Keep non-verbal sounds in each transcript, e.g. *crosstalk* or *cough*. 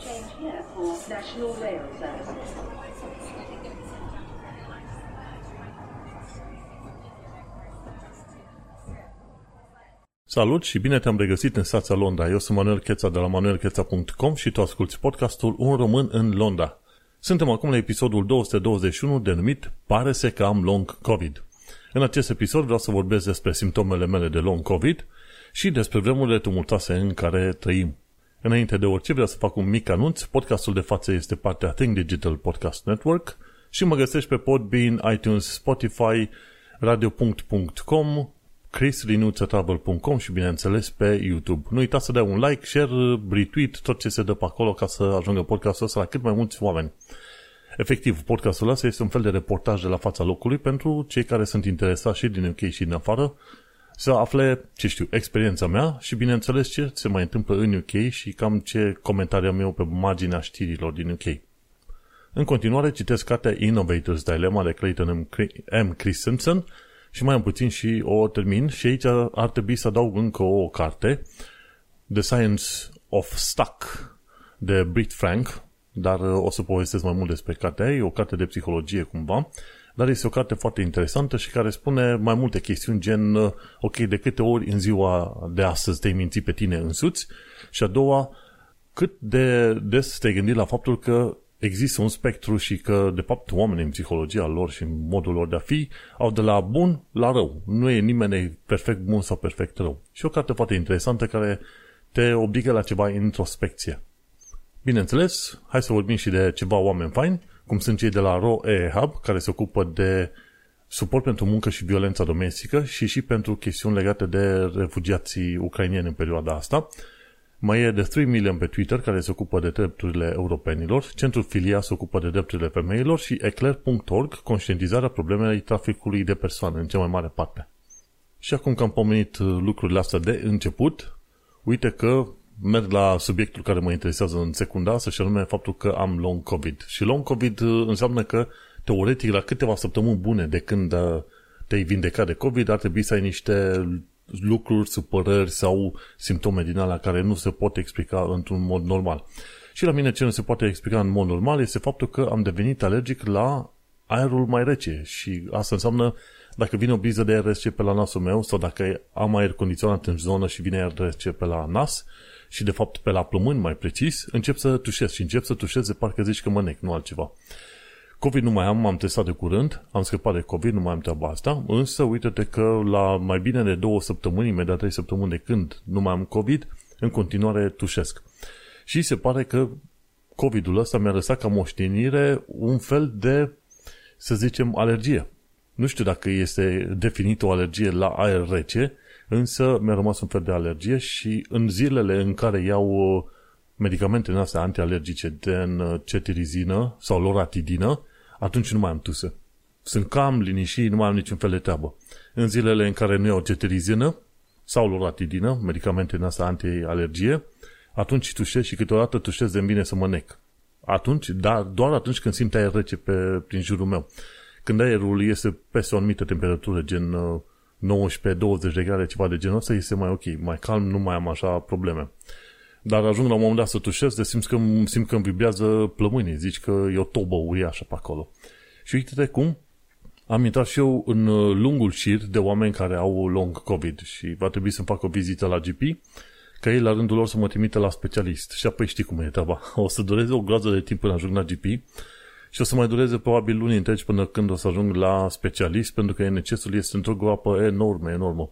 Change here for National Rail Service. Salut și bine te-am regăsit în stația Londra. Eu sunt Manuel Cheța de la manuelcheța.com și tu asculti podcastul Un român în Londra. Suntem acum la episodul 221 denumit Pare să că am long COVID. În acest episod vreau să vorbesc despre simptomele mele de long COVID și despre vremurile tumultoase în care trăim. Înainte de orice vreau să fac un mic anunț. Podcastul de față este partea Think Digital Podcast Network și mă găsești pe Podbean, iTunes, Spotify, radio.com, chrislinuțatravel.com și bineînțeles pe YouTube. Nu uita să dai un like, share, retweet, tot ce se dă pe acolo ca să ajungă podcastul ăsta la cât mai mulți oameni. Efectiv, podcastul ăsta este un fel de reportaj de la fața locului pentru cei care sunt interesați și din UK și din afară să afle, ce știu, experiența mea și bineînțeles ce se mai întâmplă în UK și cam ce comentarii am eu pe marginea știrilor din UK. În continuare citesc cartea Innovators Dilemma de Clayton M. Christensen și mai am puțin și o termin și aici ar trebui să adaug încă o carte The Science of Stuck de Brit Frank, dar o să povestesc mai mult despre cartea ei, o carte de psihologie cumva, dar este o carte foarte interesantă și care spune mai multe chestiuni gen, ok, de câte ori în ziua de astăzi te-ai mințit pe tine însuți și a doua, cât de des te-ai gândit la faptul că există un spectru și că, de fapt, oamenii în psihologia lor și în modul lor de a fi au de la bun la rău. Nu e nimeni perfect bun sau perfect rău. Și o carte foarte interesantă care te obligă la ceva introspecție. Bineînțeles, hai să vorbim și de ceva oameni faini, cum sunt cei de la ROE Hub, care se ocupă de suport pentru muncă și violența domestică și și pentru chestiuni legate de refugiații ucrainieni în perioada asta. Mai e de 3 Million pe Twitter, care se ocupă de drepturile europenilor, Centrul Filia se ocupă de drepturile femeilor și eclair.org, conștientizarea problemei traficului de persoane, în cea mai mare parte. Și acum că am pomenit lucrurile astea de început, uite că merg la subiectul care mă interesează în secunda asta și anume faptul că am long COVID. Și long COVID uh, înseamnă că teoretic la câteva săptămâni bune de când uh, te-ai vindecat de COVID ar trebui să ai niște lucruri, supărări sau simptome din alea care nu se pot explica într-un mod normal. Și la mine ce nu se poate explica în mod normal este faptul că am devenit alergic la aerul mai rece și asta înseamnă dacă vine o briză de aer rece pe la nasul meu sau dacă am aer condiționat în zonă și vine aer rece pe la nas, și de fapt pe la plămâni mai precis, încep să tușesc și încep să tușesc de parcă zici că mă nec, nu altceva. COVID nu mai am, m-am testat de curând, am scăpat de COVID, nu mai am treaba asta, însă uite-te că la mai bine de două săptămâni, imediat trei săptămâni de când nu mai am COVID, în continuare tușesc. Și se pare că COVID-ul ăsta mi-a lăsat ca moștenire un fel de, să zicem, alergie. Nu știu dacă este definit o alergie la aer rece, însă mi-a rămas un fel de alergie și în zilele în care iau uh, medicamentele astea antialergice din uh, cetirizină sau loratidină, atunci nu mai am tuse. Sunt cam liniștit, nu mai am niciun fel de treabă. În zilele în care nu iau cetirizină sau loratidină, medicamentele astea antialergie, atunci tușesc și câteodată tușesc de bine să mă nec. Atunci, dar doar atunci când simt aer rece pe, prin jurul meu. Când aerul este peste o anumită temperatură, gen uh, 19-20 de grade, ceva de genul ăsta, este mai ok, mai calm, nu mai am așa probleme. Dar ajung la un moment dat să tușesc, de simt că, simt că îmi vibrează plămânii, zici că e o tobă uriașă pe acolo. Și uite-te cum am intrat și eu în lungul șir de oameni care au long COVID și va trebui să-mi fac o vizită la GP, ca ei la rândul lor să mă trimite la specialist. Și apoi știi cum e treaba. *laughs* O să dureze o groază de timp până ajung la GP și o să mai dureze probabil luni întregi până când o să ajung la specialist, pentru că NCS-ul este într-o groapă enormă, enormă.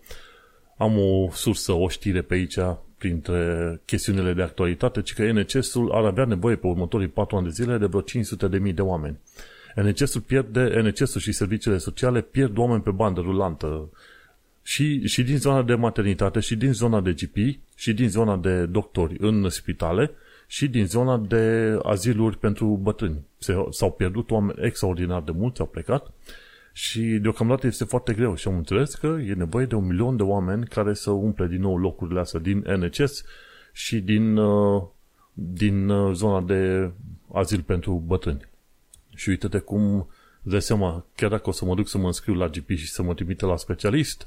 Am o sursă, o știre pe aici, printre chestiunile de actualitate, ci că NCS-ul ar avea nevoie pe următorii 4 ani de zile de vreo 500 de mii de oameni. NCS-ul pierde, NCS-ul și serviciile sociale pierd oameni pe bandă rulantă. Și, și din zona de maternitate, și din zona de GP, și din zona de doctori în spitale, și din zona de aziluri pentru bătrâni. S-au pierdut oameni extraordinar de mulți, au plecat și deocamdată este foarte greu și am înțeles că e nevoie de un milion de oameni care să umple din nou locurile astea din NHS și din, uh, din uh, zona de azil pentru bătrâni. Și uite-te cum de seama, chiar dacă o să mă duc să mă înscriu la GP și să mă trimite la specialist,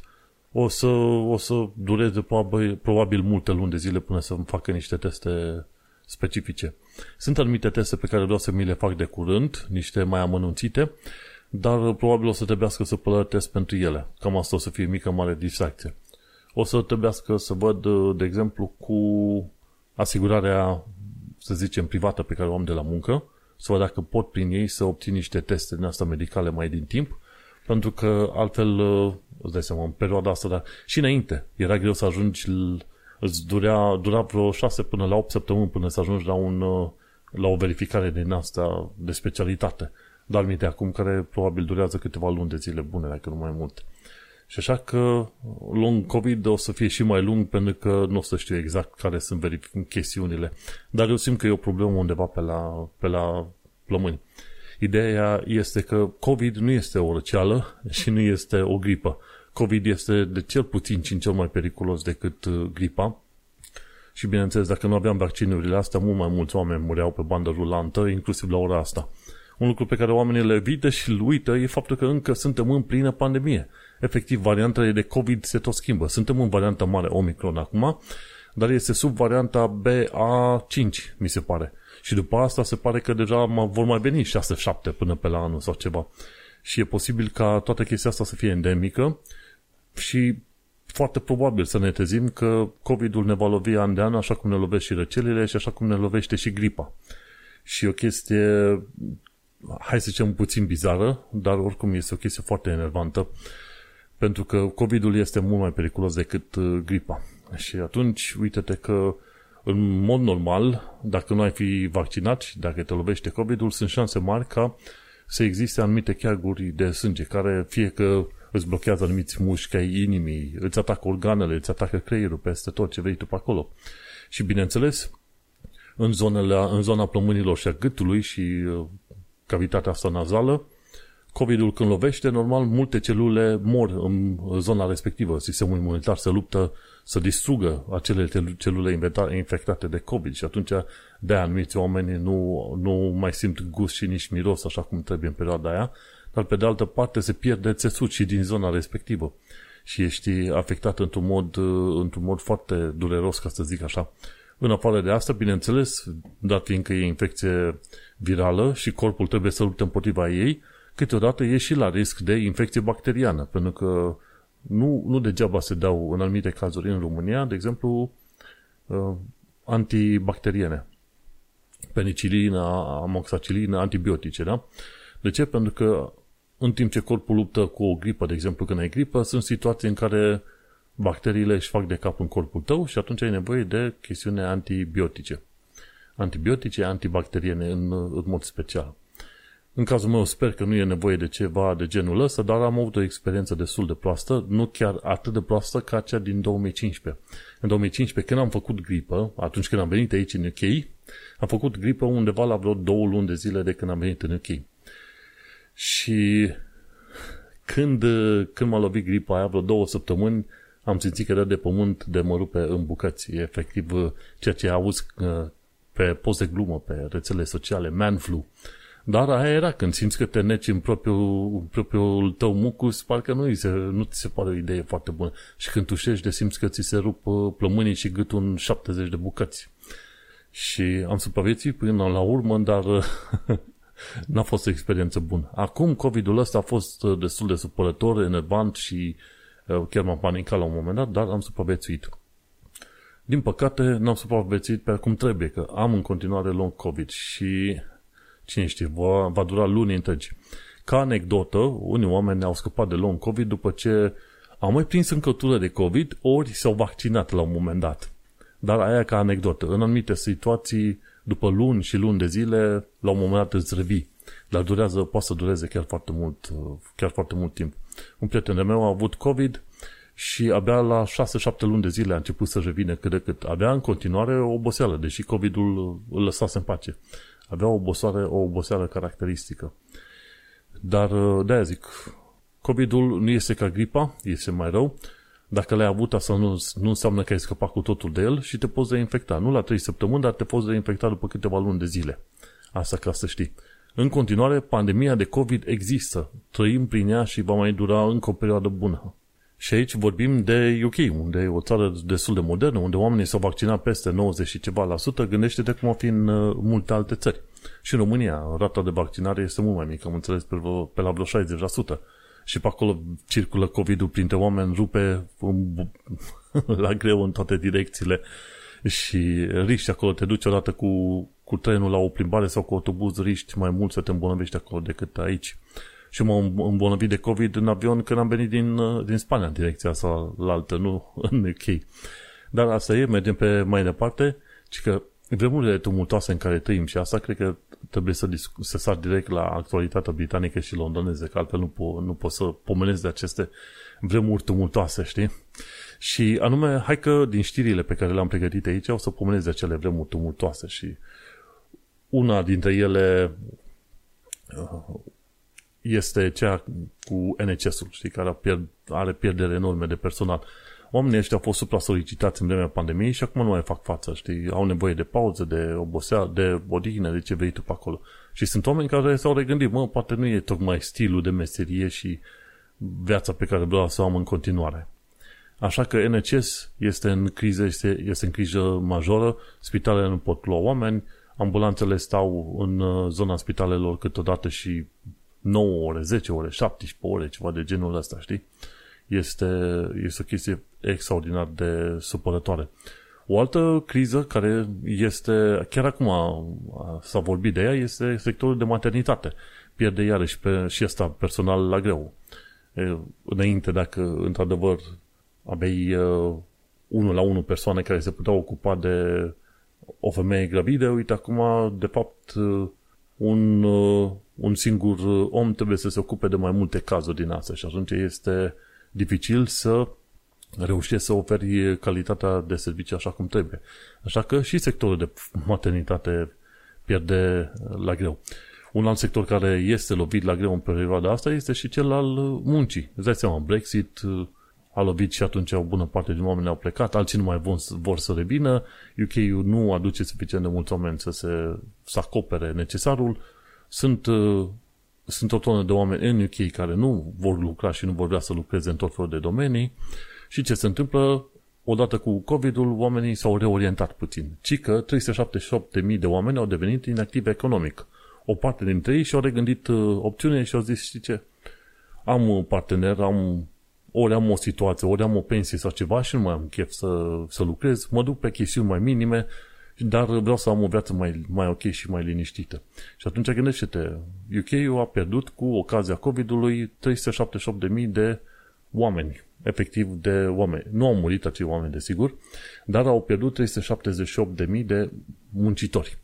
o să, o să dureze probabil, probabil multe luni de zile până să-mi facă niște teste specifice. Sunt anumite teste pe care vreau să mi le fac de curând, niște mai amănunțite, dar probabil o să trebuiască să plătesc pentru ele. Cam asta o să fie mică mare distracție. O să trebuiască să văd, de exemplu, cu asigurarea, să zicem, privată pe care o am de la muncă, să văd dacă pot prin ei să obțin niște teste din asta medicale mai din timp, pentru că altfel, îți dai seama, în perioada asta, dar și înainte, era greu să ajungi, îți durea, dura vreo 6 până la 8 săptămâni până să ajungi la, un, la o verificare din asta de specialitate. Dar de acum, care probabil durează câteva luni de zile bune, dacă nu mai mult. Și așa că lung COVID o să fie și mai lung pentru că nu o să știu exact care sunt chestiunile. Dar eu simt că e o problemă undeva pe la, pe la plămâni. Ideea este că COVID nu este o răceală și nu este o gripă. COVID este de cel puțin 5 ori mai periculos decât uh, gripa. Și bineînțeles, dacă nu aveam vaccinurile astea, mult mai mulți oameni mureau pe bandă rulantă, inclusiv la ora asta. Un lucru pe care oamenii le evită și îl uită e faptul că încă suntem în plină pandemie. Efectiv, variantele de COVID se tot schimbă. Suntem în varianta mare Omicron acum, dar este sub varianta BA5, mi se pare. Și după asta se pare că deja vor mai veni 6-7 până pe la anul sau ceva. Și e posibil ca toată chestia asta să fie endemică și foarte probabil să ne tezim că COVID-ul ne va lovi an de an așa cum ne lovește și răcelile și așa cum ne lovește și gripa. Și o chestie, hai să zicem puțin bizară, dar oricum este o chestie foarte enervantă pentru că COVID-ul este mult mai periculos decât uh, gripa. Și atunci, uite-te că în mod normal, dacă nu ai fi vaccinat și dacă te lovește COVID-ul, sunt șanse mari ca să existe anumite cheaguri de sânge care fie că îți blochează anumiți mușchi ai inimii, îți atacă organele, îți atacă creierul peste tot ce vrei tu pe acolo. Și bineînțeles, în, zonele, în zona plămânilor și a gâtului și uh, cavitatea asta nazală, COVID-ul când lovește, normal, multe celule mor în zona respectivă. Sistemul imunitar se luptă să distrugă acele celule infectate de COVID și atunci de anumiți oameni nu, nu mai simt gust și nici miros așa cum trebuie în perioada aia, dar pe de altă parte se pierde țesut și din zona respectivă și ești afectat într-un mod, într-un mod foarte dureros, ca să zic așa. În afară de asta, bineînțeles, dat fiindcă e infecție virală și corpul trebuie să lupte împotriva ei, câteodată e și la risc de infecție bacteriană, pentru că nu, nu degeaba se dau în anumite cazuri în România, de exemplu, uh, antibacteriene, penicilină, amoxacilină, antibiotice, da? De ce? Pentru că în timp ce corpul luptă cu o gripă, de exemplu, când ai gripă, sunt situații în care bacteriile își fac de cap în corpul tău și atunci ai nevoie de chestiune antibiotice. Antibiotice, antibacteriene în, în mod special. În cazul meu sper că nu e nevoie de ceva de genul ăsta, dar am avut o experiență destul de proastă, nu chiar atât de proastă ca cea din 2015. În 2015, când am făcut gripă, atunci când am venit aici în UK, am făcut gripă undeva la vreo două luni de zile de când am venit în UK. Și când, când m-a lovit gripa aia, vreo două săptămâni, am simțit că era de pământ de mă rupe în bucăți. E efectiv ceea ce auzi uh, pe post de glumă, pe rețele sociale, man flu. Dar aia era când simți că te neci în propriul, propriul tău mucus, parcă nu, se, nu ți se pare o idee foarte bună. Și când tușești de simți că ți se rup uh, plămânii și gâtul în 70 de bucăți. Și am supraviețuit până la urmă, dar *laughs* n-a fost o experiență bună. Acum COVID-ul ăsta a fost uh, destul de supărător, enervant și uh, chiar m-am panicat la un moment dat, dar am supraviețuit. Din păcate, n-am supraviețuit pe cum trebuie, că am în continuare long COVID și Cine știe, va, va dura luni întregi. Ca anecdotă, unii oameni au scăpat de long COVID după ce au mai prins încătură de COVID, ori s-au vaccinat la un moment dat. Dar aia ca anecdotă. În anumite situații, după luni și luni de zile, la un moment dat îți revii. Dar durează, poate să dureze chiar foarte mult, chiar foarte mult timp. Un prieten de meu a avut COVID și abia la 6-7 luni de zile a început să revină cât de cât. Avea în continuare o oboseală, deși COVID-ul îl lăsase în pace. Avea o oboseală, o oboseală caracteristică. Dar uh, de-aia zic, COVID-ul nu este ca gripa, este mai rău. Dacă l-ai avut, asta nu, nu înseamnă că ai scăpat cu totul de el și te poți reinfecta. Nu la 3 săptămâni, dar te poți reinfecta după câteva luni de zile. Asta ca să știi. În continuare, pandemia de COVID există. Trăim prin ea și va mai dura încă o perioadă bună. Și aici vorbim de UK, unde e o țară destul de modernă, unde oamenii s-au vaccinat peste 90 și ceva la sută, gândește-te cum o fi în uh, multe alte țări. Și în România, rata de vaccinare este mult mai mică, am înțeles, pe, pe la vreo 60%. Și pe acolo circulă COVID-ul printre oameni, rupe *laughs* la greu în toate direcțiile și riști acolo, te duci odată cu, cu trenul la o plimbare sau cu autobuz, riști mai mult să te îmbolnăvești acolo decât aici. Și m-am îmbolnăvit de COVID în avion când am venit din, din Spania, în direcția asta la altă, nu *laughs* în UK. Dar asta e, mergem pe mai departe, și că vremurile tumultoase în care trăim și asta cred că trebuie să, discu- să sar direct la actualitatea britanică și londoneză, că altfel nu, po- nu pot să pomenesc de aceste vremuri tumultoase, știi? Și anume, hai că din știrile pe care le-am pregătit aici o să pomenesc de acele vremuri tumultoase și una dintre ele uh, este cea cu NHS-ul, știi, care are pierdere enorme de personal. Oamenii ăștia au fost supra-solicitați în vremea pandemiei și acum nu mai fac față, știi? Au nevoie de pauză, de obosea, de odihnă, de ce vrei tu pe acolo. Și sunt oameni care s-au regândit, mă, poate nu e tocmai stilul de meserie și viața pe care vreau să o am în continuare. Așa că NHS este în criză, este, este în criză majoră, spitalele nu pot lua oameni, ambulanțele stau în uh, zona spitalelor câteodată și 9 ore, 10 ore, 17 ore, ceva de genul ăsta, știi? Este, este o chestie extraordinar de supărătoare. O altă criză care este, chiar acum s-a vorbit de ea, este sectorul de maternitate. Pierde iarăși pe, și asta personal la greu. Înainte, dacă într-adevăr aveai uh, unul la unul persoane care se puteau ocupa de o femeie gravidă, uite acum, de fapt, uh, un, uh, un singur om trebuie să se ocupe de mai multe cazuri din asta și atunci este dificil să reușești să oferi calitatea de servicii așa cum trebuie. Așa că și sectorul de maternitate pierde la greu. Un alt sector care este lovit la greu în perioada asta este și cel al muncii. Îți dai seama, Brexit, a lovit și atunci o bună parte din oameni au plecat, alții nu mai vor, vor să revină, UK-ul nu aduce suficient de mulți oameni să se să acopere necesarul, sunt, uh, sunt o tonă de oameni în UK care nu vor lucra și nu vor vrea să lucreze în tot felul de domenii. Și ce se întâmplă? Odată cu COVID-ul, oamenii s-au reorientat puțin, ci că 378.000 de oameni au devenit inactivi economic. O parte dintre ei și-au regândit uh, opțiune și au zis, știi ce, am un partener, am ori am o situație, ori am o pensie sau ceva și nu mai am chef să, să lucrez, mă duc pe chestiuni mai minime, dar vreau să am o viață mai, mai ok și mai liniștită. Și atunci gândește-te, UK-ul a pierdut cu ocazia COVID-ului 378.000 de oameni, efectiv de oameni. Nu au murit acei oameni, desigur, dar au pierdut 378.000 de muncitori.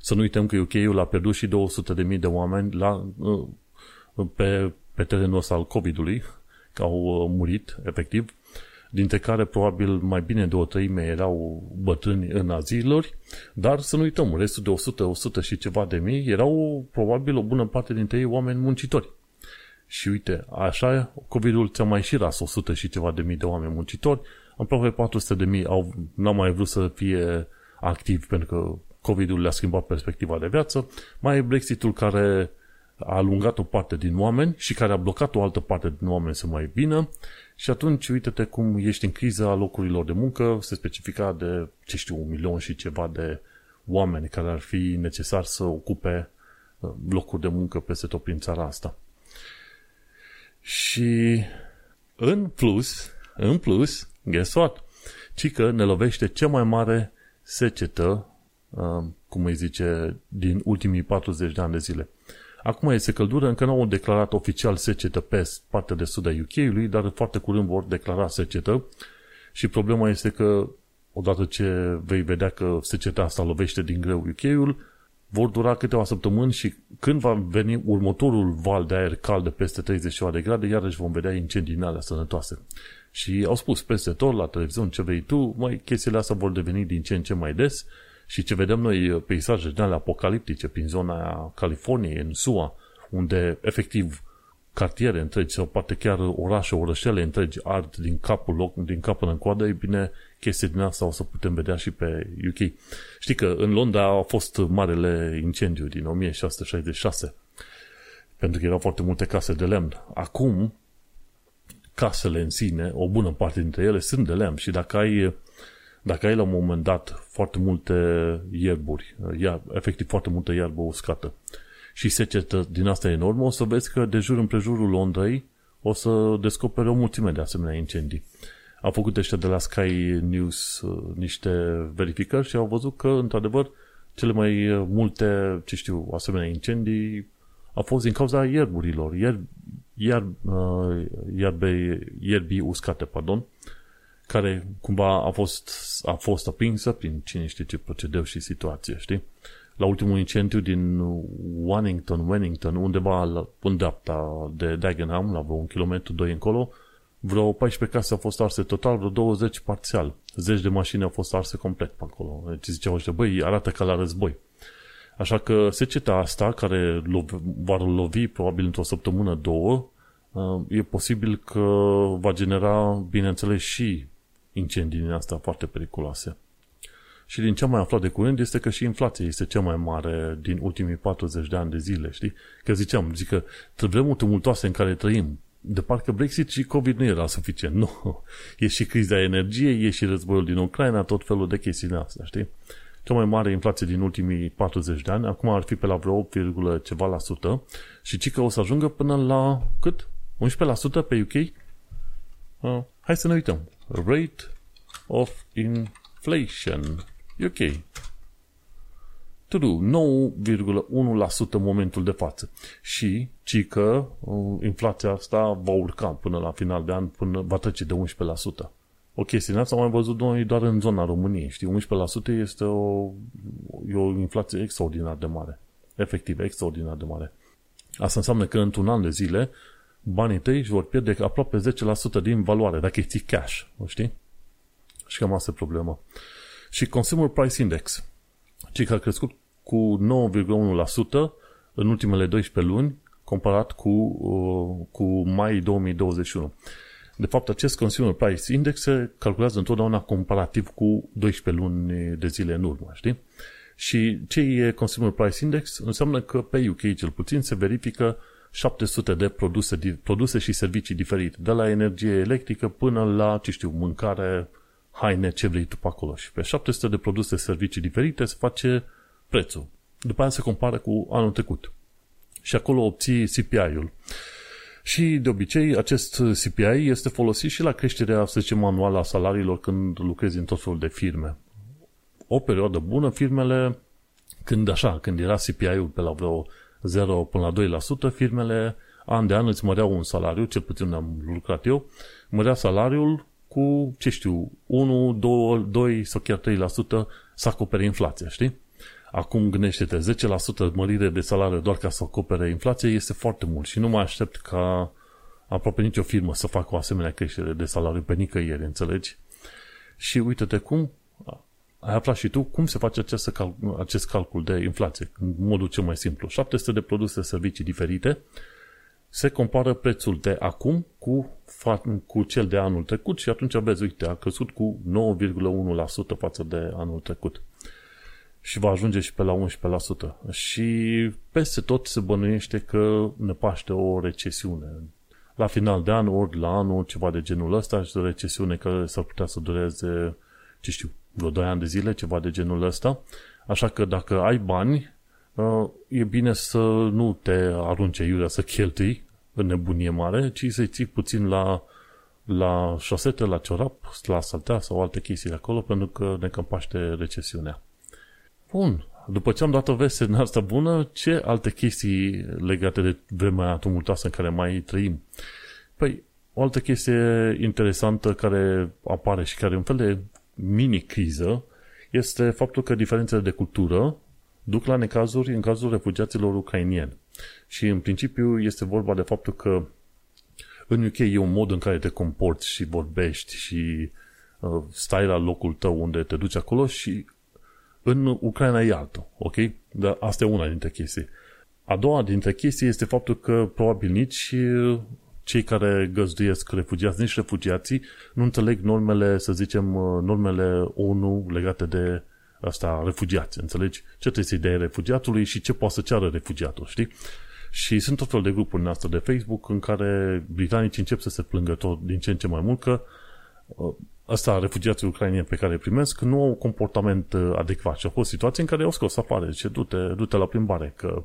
Să nu uităm că UK-ul a pierdut și 200.000 de oameni la, pe, pe terenul ăsta al COVID-ului, că au uh, murit, efectiv, dintre care probabil mai bine de o treime erau bătrâni în aziluri, dar să nu uităm, restul de 100, 100 și ceva de mii erau probabil o bună parte dintre ei oameni muncitori. Și uite, așa COVID-ul ți-a mai și ras 100 și ceva de mii de oameni muncitori, aproape 400 de mii au, n-au mai vrut să fie activi pentru că COVID-ul le-a schimbat perspectiva de viață, mai e Brexitul care a alungat o parte din oameni și care a blocat o altă parte din oameni să mai vină și atunci uite-te cum ești în criza locurilor de muncă, se specifica de, ce știu, un milion și ceva de oameni care ar fi necesar să ocupe uh, locuri de muncă peste tot prin țara asta. Și în plus, în plus, guess what? Ci că ne lovește cea mai mare secetă, uh, cum îi zice, din ultimii 40 de ani de zile. Acum este căldură, încă nu au declarat oficial secetă pe partea de sud a UK-ului, dar foarte curând vor declara secetă și problema este că odată ce vei vedea că seceta asta lovește din greu UK-ul, vor dura câteva săptămâni și când va veni următorul val de aer cald de peste 30 de grade, iarăși vom vedea incendii în alea sănătoase. Și au spus peste tot la televizor ce vrei tu, mai chestiile astea vor deveni din ce în ce mai des și ce vedem noi uh, peisaje din alea apocaliptice prin zona Californiei, în SUA, unde efectiv cartiere întregi sau poate chiar orașe, orășele întregi ard din capul loc, din cap până în coadă, e bine, chestii din asta o să putem vedea și pe UK. Știi că în Londra a fost marele incendiu din 1666, pentru că erau foarte multe case de lemn. Acum, casele în sine, o bună parte dintre ele sunt de lemn și dacă ai, dacă ai la un moment dat foarte multe ierburi, iar, efectiv foarte multă iarbă uscată și secetă din asta enormă, o să vezi că de jur împrejurul Londrei o să descoperi o mulțime de asemenea incendii. Au făcut ăștia de la Sky News uh, niște verificări și au văzut că, într-adevăr, cele mai multe, ce știu, asemenea incendii au fost din cauza ierburilor, ier, ier, uh, ierbe, ierbii uscate, pardon, care cumva a fost, a fost aprinsă prin cine știe ce procedeu și situație, știi? La ultimul incendiu din Wannington, Wennington, undeva la, în dreapta de Dagenham, la vreo un kilometru, doi încolo, vreo 14 case au fost arse total, vreo 20 parțial. Zeci de mașini au fost arse complet pe acolo. Deci ziceau ăștia, băi, arată ca la război. Așa că seceta asta, care va lovi probabil într-o săptămână, două, uh, e posibil că va genera, bineînțeles, și incendii din astea foarte periculoase. Și din ce am mai aflat de curând este că și inflația este cea mai mare din ultimii 40 de ani de zile, știi? Că ziceam, zic că vremuri tumultoase în care trăim, de parcă Brexit și COVID nu era suficient. Nu. *laughs* E și criza energiei, e și războiul din Ucraina, tot felul de chestii din astea, știi? Cea mai mare inflație din ultimii 40 de ani, acum ar fi pe la vreo 8, ceva la sută și ci că o să ajungă până la cât? 11% pe UK? Uh, hai să ne uităm. Rate of inflation. UK. True, 9,1% în momentul de față. Și, ci că uh, inflația asta va urca până la final de an, până va trece de 11%. O chestie asta am mai văzut noi doar în zona României. Știi, 11% este o, e o inflație extraordinar de mare. Efectiv, extraordinar de mare. Asta înseamnă că într-un an de zile banii tăi își vor pierde aproape 10% din valoare, dacă îi ții cash, știi? Și cam asta e problema. Și Consumer Price Index, ci că a crescut cu 9,1% în ultimele 12 luni, comparat cu, uh, cu mai 2021. De fapt, acest Consumer Price Index se calculează întotdeauna comparativ cu 12 luni de zile în urmă, știi? Și ce e Consumer Price Index? Înseamnă că pe UK cel puțin se verifică 700 de produse, produse și servicii diferite, de la energie electrică până la, ce știu, mâncare, haine, ce vrei tu pe acolo. Și pe 700 de produse, servicii diferite se face prețul. După aia se compară cu anul trecut. Și acolo obții CPI-ul. Și de obicei acest CPI este folosit și la creșterea, să zicem, anuală a salariilor când lucrezi în tot felul de firme. O perioadă bună, firmele, când așa, când era CPI-ul pe la vreo 0 până la 2%, firmele an de an îți măreau un salariu, cel puțin am lucrat eu, mărea salariul cu, ce știu, 1, 2, 2 sau chiar 3% să acopere inflația, știi? Acum gândește-te, 10% mărire de salariu doar ca să acopere inflația este foarte mult și nu mă aștept ca aproape nicio firmă să facă o asemenea creștere de salariu pe nicăieri, înțelegi? Și uite-te cum ai aflat și tu cum se face acest, cal- acest calcul de inflație, în modul cel mai simplu. 700 de produse, servicii diferite, se compară prețul de acum cu, cu cel de anul trecut și atunci vezi, uite, a crescut cu 9,1% față de anul trecut și va ajunge și pe la 11%. Și peste tot se bănuiește că ne paște o recesiune. La final de an, ori la anul, ceva de genul ăsta, și o recesiune care s-ar putea să dureze, ce știu, vreo 2 ani de zile, ceva de genul ăsta. Așa că dacă ai bani, uh, e bine să nu te arunce iurea să cheltui în nebunie mare, ci să-i ții puțin la, la șosete, la ciorap, la saltea sau alte chestii de acolo, pentru că ne cămpaște recesiunea. Bun. După ce am dat o veste în asta bună, ce alte chestii legate de vremea tumultoasă în care mai trăim? Păi, o altă chestie interesantă care apare și care e un fel de mini-criză este faptul că diferențele de cultură duc la necazuri în cazul refugiaților ucrainieni. Și în principiu este vorba de faptul că în UK e un mod în care te comporți și vorbești și uh, stai la locul tău unde te duci acolo și în Ucraina e altul, ok? Dar asta e una dintre chestii. A doua dintre chestii este faptul că probabil nici cei care găzduiesc refugiați, nici refugiații, nu înțeleg normele, să zicem, normele ONU legate de asta, refugiați, înțelegi? Ce trebuie să-i dea refugiatului și ce poate să ceară refugiatul, știi? Și sunt tot fel de grupuri în asta de Facebook în care britanicii încep să se plângă tot din ce în ce mai mult că ăsta, refugiații ucrainieni pe care îi primesc, nu au un comportament uh, adecvat. Și au fost situații în care au scos afară, ce du-te, du-te la plimbare, că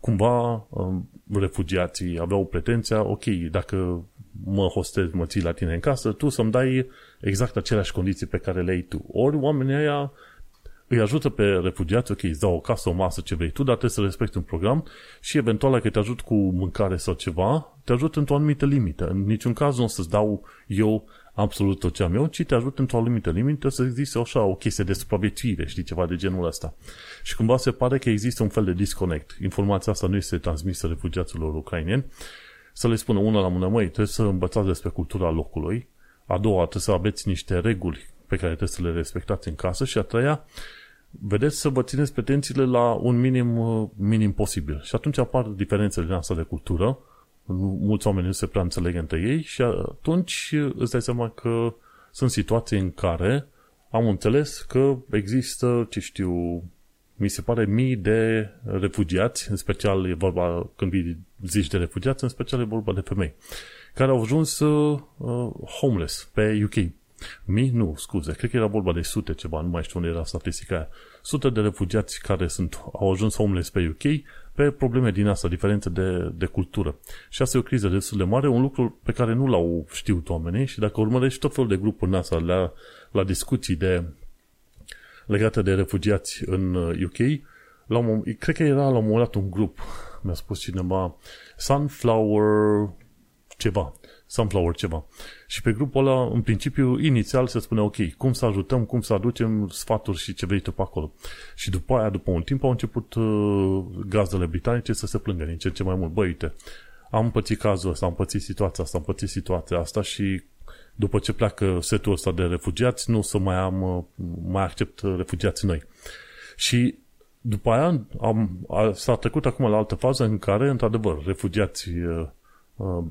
cumva um, refugiații aveau pretenția, ok, dacă mă hostez, mă ții la tine în casă, tu să-mi dai exact aceleași condiții pe care le ai tu. Ori oamenii aia îi ajută pe refugiați, ok, îți dau o casă, o masă, ce vrei tu, dar trebuie să respecti un program și eventual dacă te ajut cu mâncare sau ceva, te ajut într-o anumită limită. În niciun caz nu o să-ți dau eu absolut tot ce am eu, ci te ajut într-o anumită limită să existe așa o chestie de supraviețuire, știi, ceva de genul ăsta. Și cumva se pare că există un fel de disconnect. Informația asta nu este transmisă refugiaților ucraineni. Să le spună una la mână, măi, trebuie să învățați despre cultura locului, a doua, trebuie să aveți niște reguli pe care trebuie să le respectați în casă și a treia, vedeți să vă țineți pretențiile la un minim, minim posibil. Și atunci apar diferențele din asta de cultură, mulți oameni nu se prea înțeleg între ei și atunci îți dai seama că sunt situații în care am înțeles că există, ce știu, mi se pare mii de refugiați, în special e vorba, când zici de refugiați, în special e vorba de femei, care au ajuns uh, homeless pe UK. Mii? Nu, scuze, cred că era vorba de sute ceva, nu mai știu unde era statistica aia. Sute de refugiați care sunt, au ajuns homeless pe UK pe probleme din asta, diferențe de, de cultură. Și asta e o criză destul de mare, un lucru pe care nu l-au știut oamenii și dacă urmărești tot felul de grupuri în asta la, la discuții de, legate de refugiați în UK, uh, la un, cred că era la un moment dat un grup, mi-a spus cineva, Sunflower ceva, Sunflower ceva. Și pe grupul ăla, în principiu, inițial se spune, ok, cum să ajutăm, cum să aducem sfaturi și ce vrei tu pe acolo. Și după aia, după un timp, au început uh, gazdele britanice să se plângă din ce ce mai mult. Băi, uite, am pățit cazul ăsta, am pățit situația asta, am pățit situația asta și după ce pleacă setul ăsta de refugiați, nu să mai am, uh, mai accept refugiații noi. Și după aia am, a, s-a trecut acum la altă fază în care, într-adevăr, refugiați uh, uh,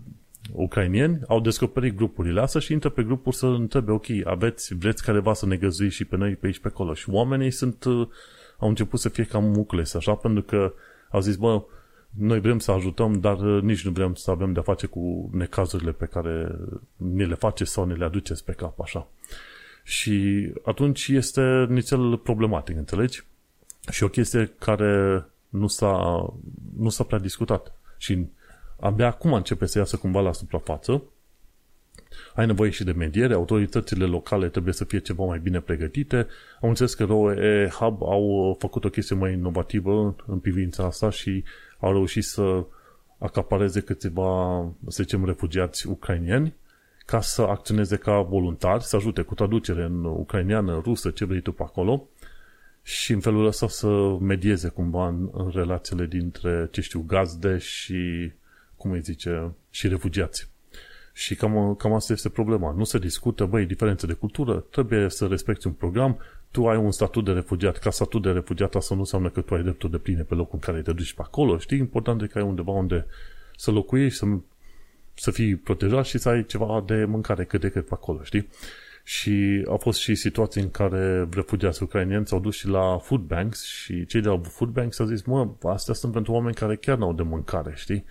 ucrainieni au descoperit grupurile astea și intră pe grupuri să întrebe, ok, aveți, vreți careva să ne găzui și pe noi pe aici pe acolo. Și oamenii sunt, uh, au început să fie cam mucles, așa, pentru că au zis, bă, noi vrem să ajutăm, dar uh, nici nu vrem să avem de-a face cu necazurile pe care ne le face sau ne le aduceți pe cap, așa. Și atunci este nițel problematic, înțelegi? Și o chestie care nu s-a, nu s-a prea discutat. Și abia acum începe să iasă cumva la suprafață. Ai nevoie și de mediere, autoritățile locale trebuie să fie ceva mai bine pregătite. Am înțeles că ROE Hub au făcut o chestie mai inovativă în privința asta și au reușit să acapareze câțiva, să zicem, refugiați ucrainieni ca să acționeze ca voluntari, să ajute cu traducere în ucrainiană, rusă, ce vrei tu pe acolo, și în felul ăsta să medieze cumva în, în relațiile dintre, ce știu, gazde și cum îi zice, și refugiați. Și cam, cam asta este problema. Nu se discută, băi, diferențe de cultură, trebuie să respecti un program, tu ai un statut de refugiat, ca statut de refugiat asta nu înseamnă că tu ai drepturi de pline pe locul în care te duci pe acolo, știi? Important e că ai undeva unde să locuiești, să, să fii protejat și să ai ceva de mâncare cât de cât pe acolo, știi? Și au fost și situații în care refugiați ucrainieni s-au dus și la food banks și cei de la food banks au zis, mă, astea sunt pentru oameni care chiar n-au de mâncare, știi?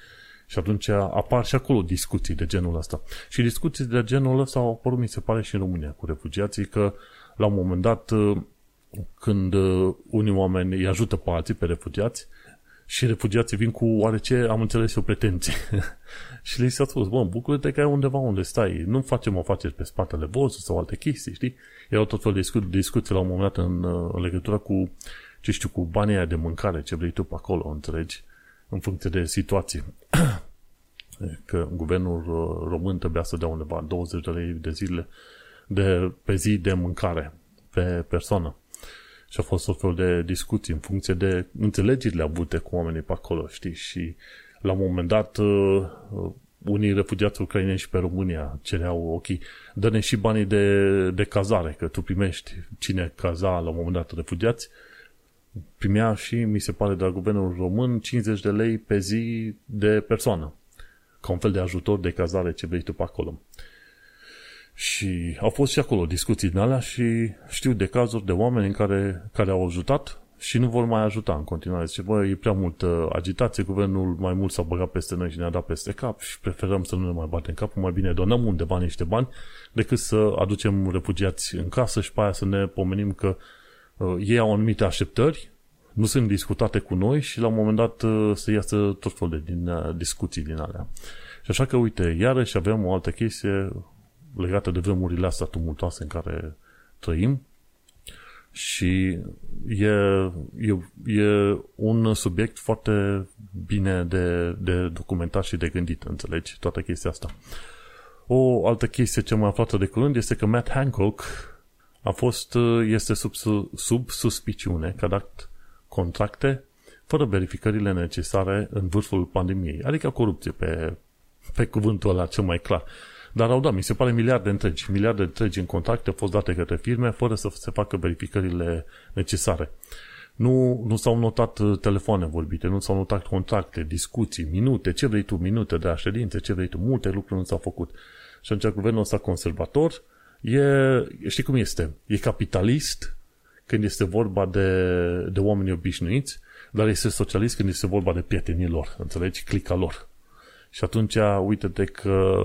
Și atunci apar și acolo discuții de genul ăsta. Și discuții de genul ăsta au apărut, mi se pare, și în România cu refugiații, că la un moment dat, când unii oameni îi ajută pe alții, pe refugiați, și refugiații vin cu oarece, am înțeles eu, pretenții. *laughs* și le s-a spus, bă, bucură-te că ai undeva unde stai, nu facem afaceri pe spatele vostru sau alte chestii, știi? Erau tot fel de discu- discuții la un moment dat în, în legătură cu, ce știu, cu banii aia de mâncare, ce vrei tu pe acolo, înțelegi? În funcție de situație. *clears throat* că guvernul uh, român trebuia să dea undeva 20 de lei de zile de, pe zi de mâncare pe persoană. Și a fost tot fel de discuții în funcție de înțelegerile avute cu oamenii pe acolo, știi? Și la un moment dat uh, unii refugiați ucraineni și pe România cereau, ok, dă-ne și banii de, de cazare, că tu primești cine caza la un moment dat refugiați, primea și, mi se pare, de la guvernul român 50 de lei pe zi de persoană. Ca un fel de ajutor de cazare ce vrei tu pe acolo. Și au fost și acolo discuții din alea și știu de cazuri de oameni în care, care au ajutat și nu vor mai ajuta în continuare. Zice, bă, e prea multă agitație, guvernul mai mult s-a băgat peste noi și ne-a dat peste cap și preferăm să nu ne mai batem capul, mai bine donăm undeva niște bani decât să aducem refugiați în casă și pe aia să ne pomenim că uh, ei au anumite așteptări, nu sunt discutate cu noi și la un moment dat uh, să iasă tot felul de din, uh, discuții din alea. Și așa că, uite, iarăși avem o altă chestie legată de vremurile astea tumultoase în care trăim și e, e, e un subiect foarte bine de, de documentat și de gândit, înțelegi, toată chestia asta. O altă chestie ce am aflat de curând este că Matt Hancock a fost, este sub, sub suspiciune că a dat contracte fără verificările necesare în vârful pandemiei, adică corupție pe, pe cuvântul ăla cel mai clar. Dar au dat, mi se pare miliarde întregi, miliarde întregi în contracte au fost date către firme fără să se facă verificările necesare. Nu, nu s-au notat uh, telefoane vorbite, nu s-au notat contracte, discuții, minute, ce vrei tu, minute de aședințe, ce vrei tu, multe lucruri nu s-au făcut. Și atunci guvernul ăsta conservator e, știi cum este, e capitalist când este vorba de, de oameni obișnuiți, dar este socialist când este vorba de prietenii lor, înțelegi, clica lor. Și atunci, uite-te că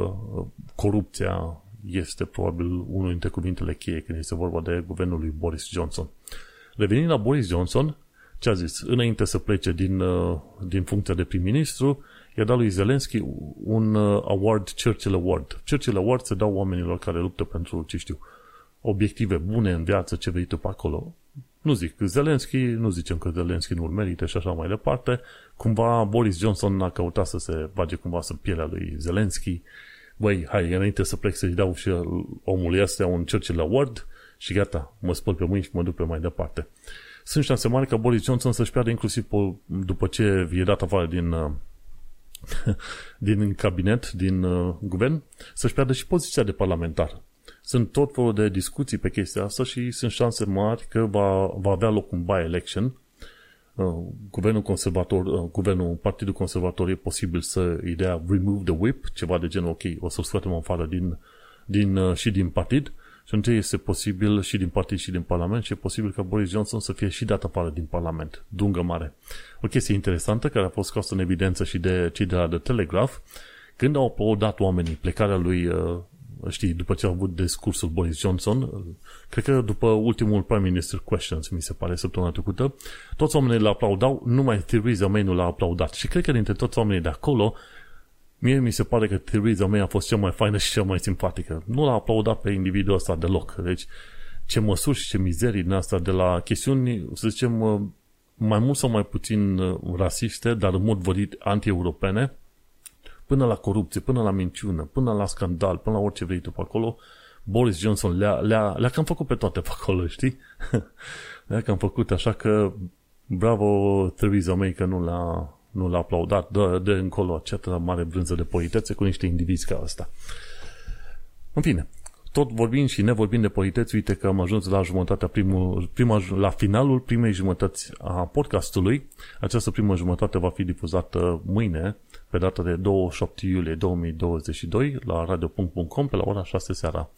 corupția este probabil unul dintre cuvintele cheie când este vorba de guvernul lui Boris Johnson. Revenind la Boris Johnson, ce a zis? Înainte să plece din, uh, din funcția de prim-ministru, i-a dat lui Zelensky un uh, award, Churchill Award. Churchill Award se dau oamenilor care luptă pentru, ce știu, obiective bune în viață, ce vrei tu pe acolo. Nu zic Zelensky, nu zicem că Zelensky nu-l merită și așa mai departe. Cumva Boris Johnson a căutat să se bage cumva să pielea lui Zelensky. Băi, hai, înainte să plec să-i dau și omului ăsta un Churchill Award și gata, mă spăl pe mâini și mă duc pe mai departe. Sunt șanse mari ca Boris Johnson să-și piardă inclusiv după ce e dat afară din, uh, *laughs* din cabinet, din uh, guvern, să-și piardă și poziția de parlamentar. Sunt tot felul de discuții pe chestia asta și sunt șanse mari că va, va avea loc un by-election. Uh, guvernul conservator, uh, guvernul Partidul Conservator e posibil să îi dea remove the whip, ceva de genul, ok, o să-l scoatem afară din, din, uh, și din partid și atunci este posibil și din partid și din parlament și e posibil ca Boris Johnson să fie și dat afară din parlament. Dungă mare. O chestie interesantă care a fost scoasă în evidență și de cei de la The Telegraph, când au aplaudat oamenii plecarea lui știi, după ce a avut discursul Boris Johnson, cred că după ultimul Prime Minister Questions, mi se pare, săptămâna trecută, toți oamenii l aplaudau, numai Theresa May nu l-a aplaudat. Și cred că dintre toți oamenii de acolo, mie mi se pare că Theresa May a fost cea mai faină și cea mai simpatică. Nu l-a aplaudat pe individul ăsta deloc. Deci, ce măsuri și ce mizerii din asta de la chestiuni, să zicem, mai mult sau mai puțin rasiste, dar în mod vădit anti-europene, până la corupție, până la minciună, până la scandal, până la orice vrei tu pe acolo, Boris Johnson le-a, le-a, le-a cam făcut pe toate pe acolo, știi? *laughs* le-a cam făcut, așa că bravo Theresa May că nu l-a, nu l-a aplaudat, dă, de încolo această mare brânză de politețe cu niște indivizi ca asta. În fine, tot vorbind și nevorbind de politeți, uite că am ajuns la jumătatea primul, prima, la finalul primei jumătăți a podcastului. Această primă jumătate va fi difuzată mâine, pe data de 27 iulie 2022, la radio.com pe la ora 6 seara.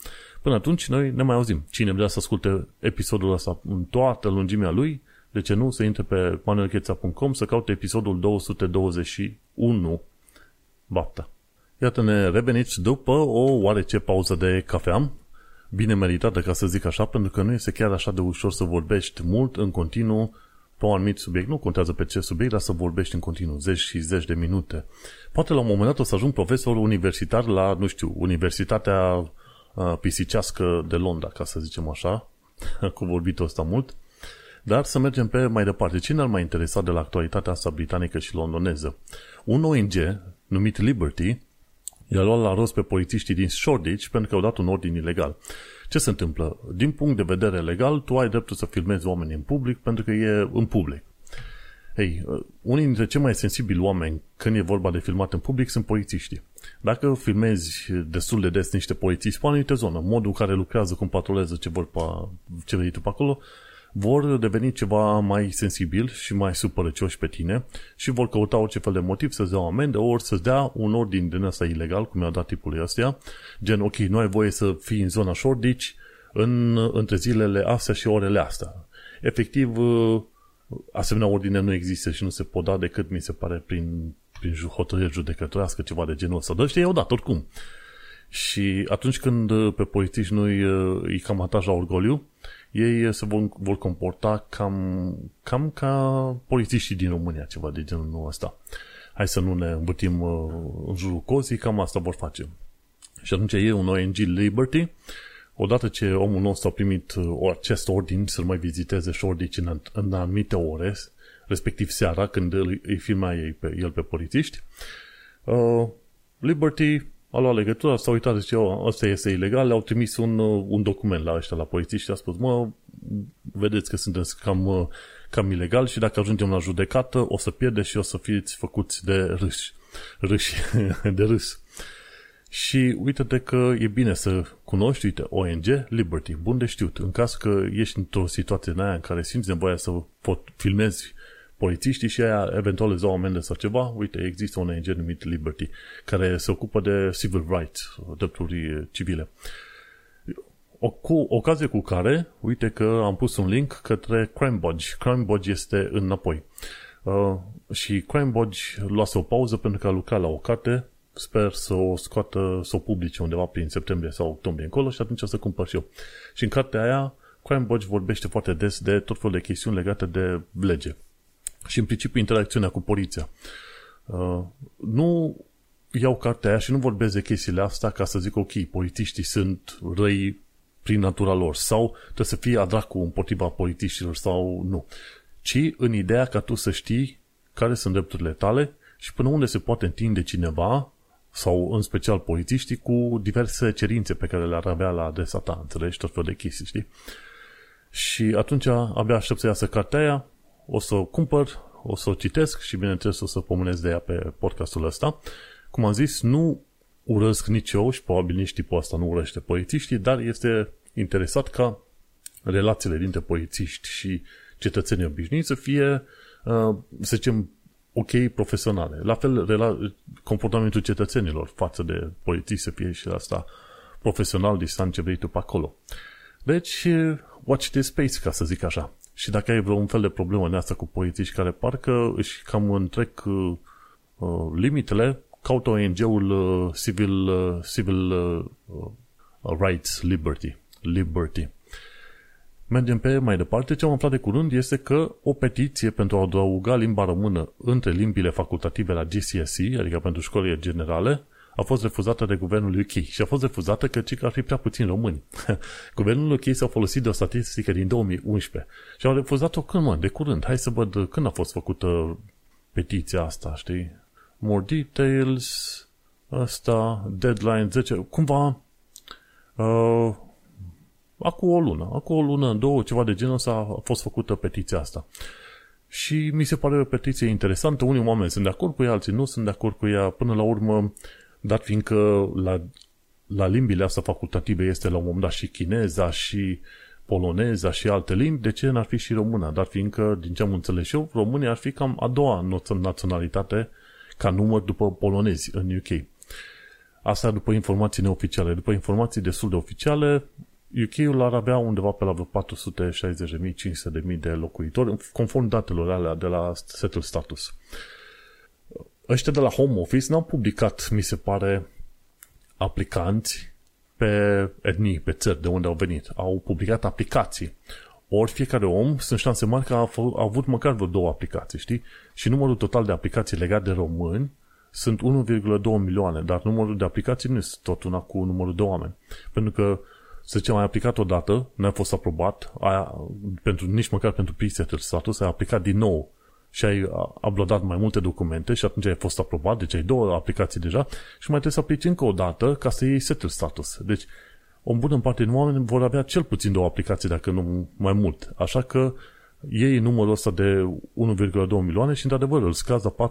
Până atunci, noi ne mai auzim. Cine vrea să asculte episodul ăsta în toată lungimea lui, de ce nu, să intre pe manuelcheța.com să caute episodul 221 Bapta. Iată ne reveniți după o oarece pauză de cafea, bine meritată ca să zic așa, pentru că nu este chiar așa de ușor să vorbești mult în continuu pe un anumit subiect, nu contează pe ce subiect, dar să vorbești în continuu, zeci și zeci de minute. Poate la un moment dat o să ajung profesor universitar la, nu știu, Universitatea uh, Pisicească de Londra, ca să zicem așa, *laughs* cu vorbitul ăsta mult, dar să mergem pe mai departe. Cine ar mai interesat de la actualitatea asta britanică și londoneză? Un ONG numit Liberty i-a luat la rost pe polițiștii din Shoreditch pentru că au dat un ordin ilegal. Ce se întâmplă? Din punct de vedere legal, tu ai dreptul să filmezi oamenii în public pentru că e în public. Ei, unii dintre cei mai sensibili oameni când e vorba de filmat în public sunt polițiștii. Dacă filmezi destul de des niște polițiști pe o anumită zonă, modul în care lucrează, cum patrolează ce vor pe, ce vei tu pe acolo, vor deveni ceva mai sensibil și mai supărăcioși pe tine și vor căuta orice fel de motiv să-ți dea o amendă ori să-ți dea un ordin din ăsta ilegal, cum i-a dat tipului ăsta, gen, ok, nu ai voie să fii în zona Shoreditch în, între zilele astea și orele astea. Efectiv, asemenea ordine nu există și nu se pot da decât, mi se pare, prin, prin hotărâre judecătorească, ceva de genul ăsta. Dar ăștia i-au dat, oricum. Și atunci când uh, pe politici nu îi uh, cam ataj la orgoliu, ei uh, se vor, vor comporta cam, cam ca polițiștii din România, ceva de genul ăsta. Hai să nu ne învârtim în jurul cozii, cam asta vor face. Și atunci e un ONG Liberty, odată ce omul nostru a primit acest ordin să-l mai viziteze șordici în, în anumite ore, respectiv seara, când îi filma ei pe, el pe polițiști, uh, Liberty a luat legătura, s-a uitat, zice, oh, ăsta este ilegal, le-au trimis un, uh, un document la ăștia, la polițiști și a spus, mă, vedeți că sunteți cam, uh, cam ilegal și dacă ajungem la judecată, o să pierde și o să fiți făcuți de râși, râși, *laughs* de râs. Și uite-te că e bine să cunoști, uite, ONG Liberty, bun de știut. În caz că ești într-o situație în aia în care simți nevoia să pot filmezi polițiștii și aia eventual îți dau amendă sau ceva, uite, există un ONG numit Liberty, care se ocupă de civil rights, drepturi civile. O, cu ocazie cu care, uite că am pus un link către CrimeBudge. CrimeBudge este înapoi. Uh, și CrimeBudge luase o pauză pentru că a lucrat la o carte sper să o scoată, să o publice undeva prin septembrie sau octombrie încolo și atunci o să cumpăr și eu. Și în cartea aia, CrimeBudge vorbește foarte des de tot felul de chestiuni legate de lege și în principiu interacțiunea cu poliția. Uh, nu iau cartea aia și nu vorbesc de chestiile astea ca să zic ok, politiștii sunt răi prin natura lor sau trebuie să fie adracu împotriva politiștilor sau nu. Ci în ideea ca tu să știi care sunt drepturile tale și până unde se poate întinde cineva sau în special polițiștii cu diverse cerințe pe care le-ar avea la adresa ta, înțelegi, tot felul de chestii, știi? Și atunci abia aștept să iasă cartea aia, o să o cumpăr, o să o citesc și bineînțeles o să pomenesc de ea pe podcastul ăsta. Cum am zis, nu urăsc nici eu și probabil nici tipul ăsta nu urăște polițiștii, dar este interesat ca relațiile dintre polițiști și cetățenii obișnuiți să fie, uh, să zicem, ok profesionale. La fel, comportamentul cetățenilor față de polițiști să fie și asta profesional, distant ce vrei tu pe acolo. Deci, watch this space, ca să zic așa. Și dacă ai vreun fel de problemă în asta cu polițiști care parcă își cam întrec uh, uh limitele, caută ONG-ul uh, Civil, uh, Civil uh, uh, Rights Liberty. Liberty. Mergem pe mai departe. Ce am aflat de curând este că o petiție pentru a adăuga limba română între limbile facultative la GCSE, adică pentru școlile generale, a fost refuzată de guvernul UK și a fost refuzată că ci că ar fi prea puțin români. *laughs* guvernul UK s-a folosit de o statistică din 2011 și au refuzat-o când, mă, de curând. Hai să văd când a fost făcută petiția asta, știi? More details, asta, deadline 10, cumva uh, acum o lună, acum o lună, două, ceva de genul ăsta a fost făcută petiția asta. Și mi se pare o petiție interesantă. Unii oameni sunt de acord cu ea, alții nu sunt de acord cu ea. Până la urmă, dat fiindcă la, la limbile astea facultative este la un moment dat și chineza și poloneza și alte limbi, de ce n-ar fi și româna? Dar fiindcă, din ce am înțeles eu, România ar fi cam a doua naționalitate ca număr după polonezi în UK. Asta după informații neoficiale. După informații destul de oficiale, UK-ul ar avea undeva pe la vreo 460.000-500.000 de locuitori, conform datelor alea de la Settle Status ăștia de la Home Office n-au publicat, mi se pare, aplicanți pe etnii, pe țări de unde au venit. Au publicat aplicații. Ori fiecare om sunt șanse mari că a, f- a avut măcar vreo două aplicații, știi? Și numărul total de aplicații legate de români sunt 1,2 milioane, dar numărul de aplicații nu este tot una cu numărul de oameni. Pentru că, să zicem, ai aplicat odată, nu a fost aprobat, aia, pentru, nici măcar pentru pre-settled status, ai aplicat din nou și ai uploadat mai multe documente și atunci ai fost aprobat, deci ai două aplicații deja și mai trebuie să aplici încă o dată ca să iei settle status. Deci o bună parte din oameni vor avea cel puțin două aplicații, dacă nu mai mult. Așa că iei numărul ăsta de 1,2 milioane și într-adevăr îl scazi la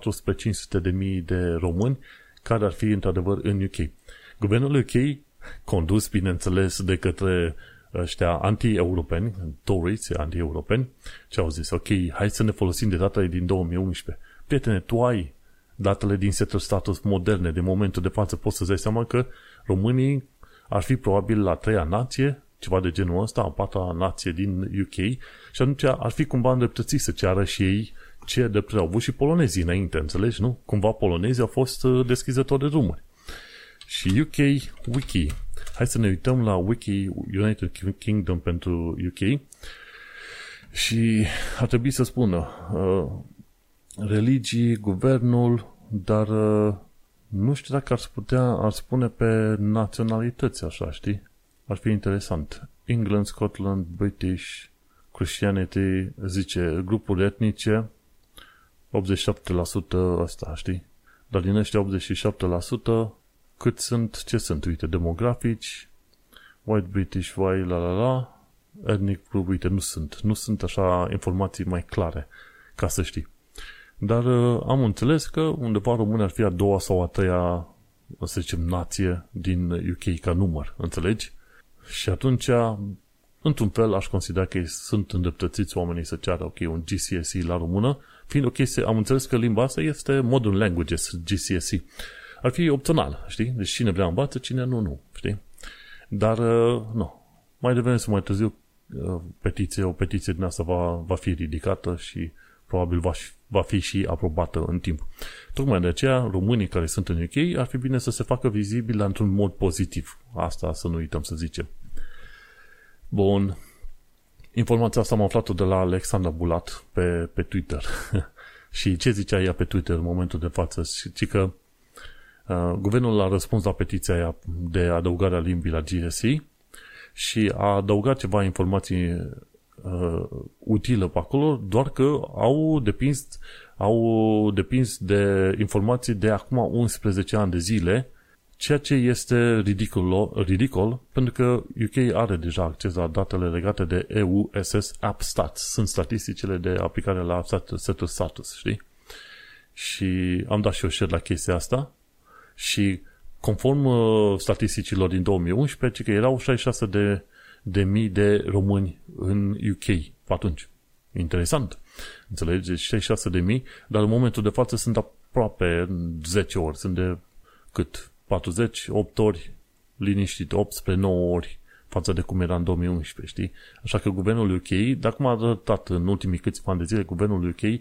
400-500 de mii de români care ar fi într-adevăr în UK. Guvernul UK, condus, bineînțeles, de către ăștia anti-europeni, Tories, anti-europeni, ce au zis, ok, hai să ne folosim de datele din 2011. Prietene, tu ai datele din setul status moderne, de momentul de față poți să-ți dai seama că românii ar fi probabil la treia nație ceva de genul ăsta, a patra nație din UK și atunci ar fi cumva îndreptățit să ceară și ei ce de au avut și polonezii înainte, înțelegi, nu? Cumva polonezii au fost uh, deschizători de drumuri. Și UK Wiki. Hai să ne uităm la Wiki United Kingdom pentru UK și ar trebui să spună uh, religii, guvernul, dar uh, nu știu dacă ar putea, ar spune pe naționalități așa, știi? Ar fi interesant. England, Scotland, British, Christianity, zice grupuri etnice, 87% asta, știi? Dar din ăștia 87%, cât sunt, ce sunt? Uite, demografici, white British, white, la la la, ethnic group, uite, nu sunt. Nu sunt așa informații mai clare, ca să știi. Dar uh, am înțeles că undeva România ar fi a doua sau a treia, să zicem, nație din UK ca număr, înțelegi? Și atunci, într-un fel, aș considera că sunt îndreptățiți oamenii să ceară, ok, un GCSE la română, fiind ok, am înțeles că limba asta este Modern Languages, GCSE. Ar fi opțional, știi? Deci cine vrea învață, cine nu, nu, știi? Dar, uh, nu. Mai devreme să mai târziu, uh, petiție, o petiție din asta va, va fi ridicată și probabil va, va fi și aprobată în timp. Tocmai de aceea, românii care sunt în UK ar fi bine să se facă vizibile într-un mod pozitiv. Asta să nu uităm să zicem. Bun. Informația asta am aflat-o de la Alexandra Bulat pe, pe Twitter. *laughs* și ce zicea ea pe Twitter în momentul de față? Și că uh, guvernul a răspuns la petiția aia de adăugare a limbii la GSE și a adăugat ceva informații uh, utilă pe acolo, doar că au depins, au depins de informații de acum 11 ani de zile, ceea ce este ridicol, ridicol pentru că UK are deja acces la datele legate de EU SS App Stats. Sunt statisticile de aplicare la setul status, știi? Și am dat și eu share la chestia asta și conform uh, statisticilor din 2011, că erau 66 de de mii de români în UK atunci. Interesant. Înțelegi? 66 deci de mii, dar în momentul de față sunt aproape 10 ori. Sunt de cât? 40, 8 ori liniștit, 8 spre 9 ori față de cum era în 2011, știi? Așa că guvernul UK, dar cum a arătat în ultimii câțiva ani de zile, guvernul UK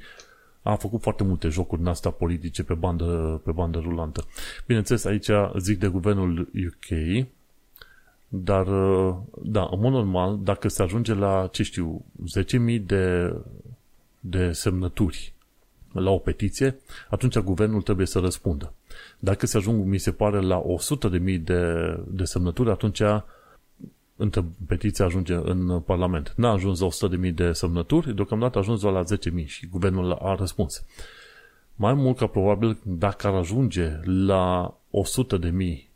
a făcut foarte multe jocuri din astea politice pe bandă, pe bandă rulantă. Bineînțeles, aici zic de guvernul UK, dar, uh, da, în mod normal, dacă se ajunge la, ce știu, 10.000 de, de semnături la o petiție, atunci guvernul trebuie să răspundă. Dacă se ajung, mi se pare, la 100.000 de, de semnături, atunci între petiția ajunge în Parlament. N-a ajuns la 100.000 de semnături, deocamdată a ajuns la 10.000 și guvernul a răspuns. Mai mult ca probabil, dacă ar ajunge la 100.000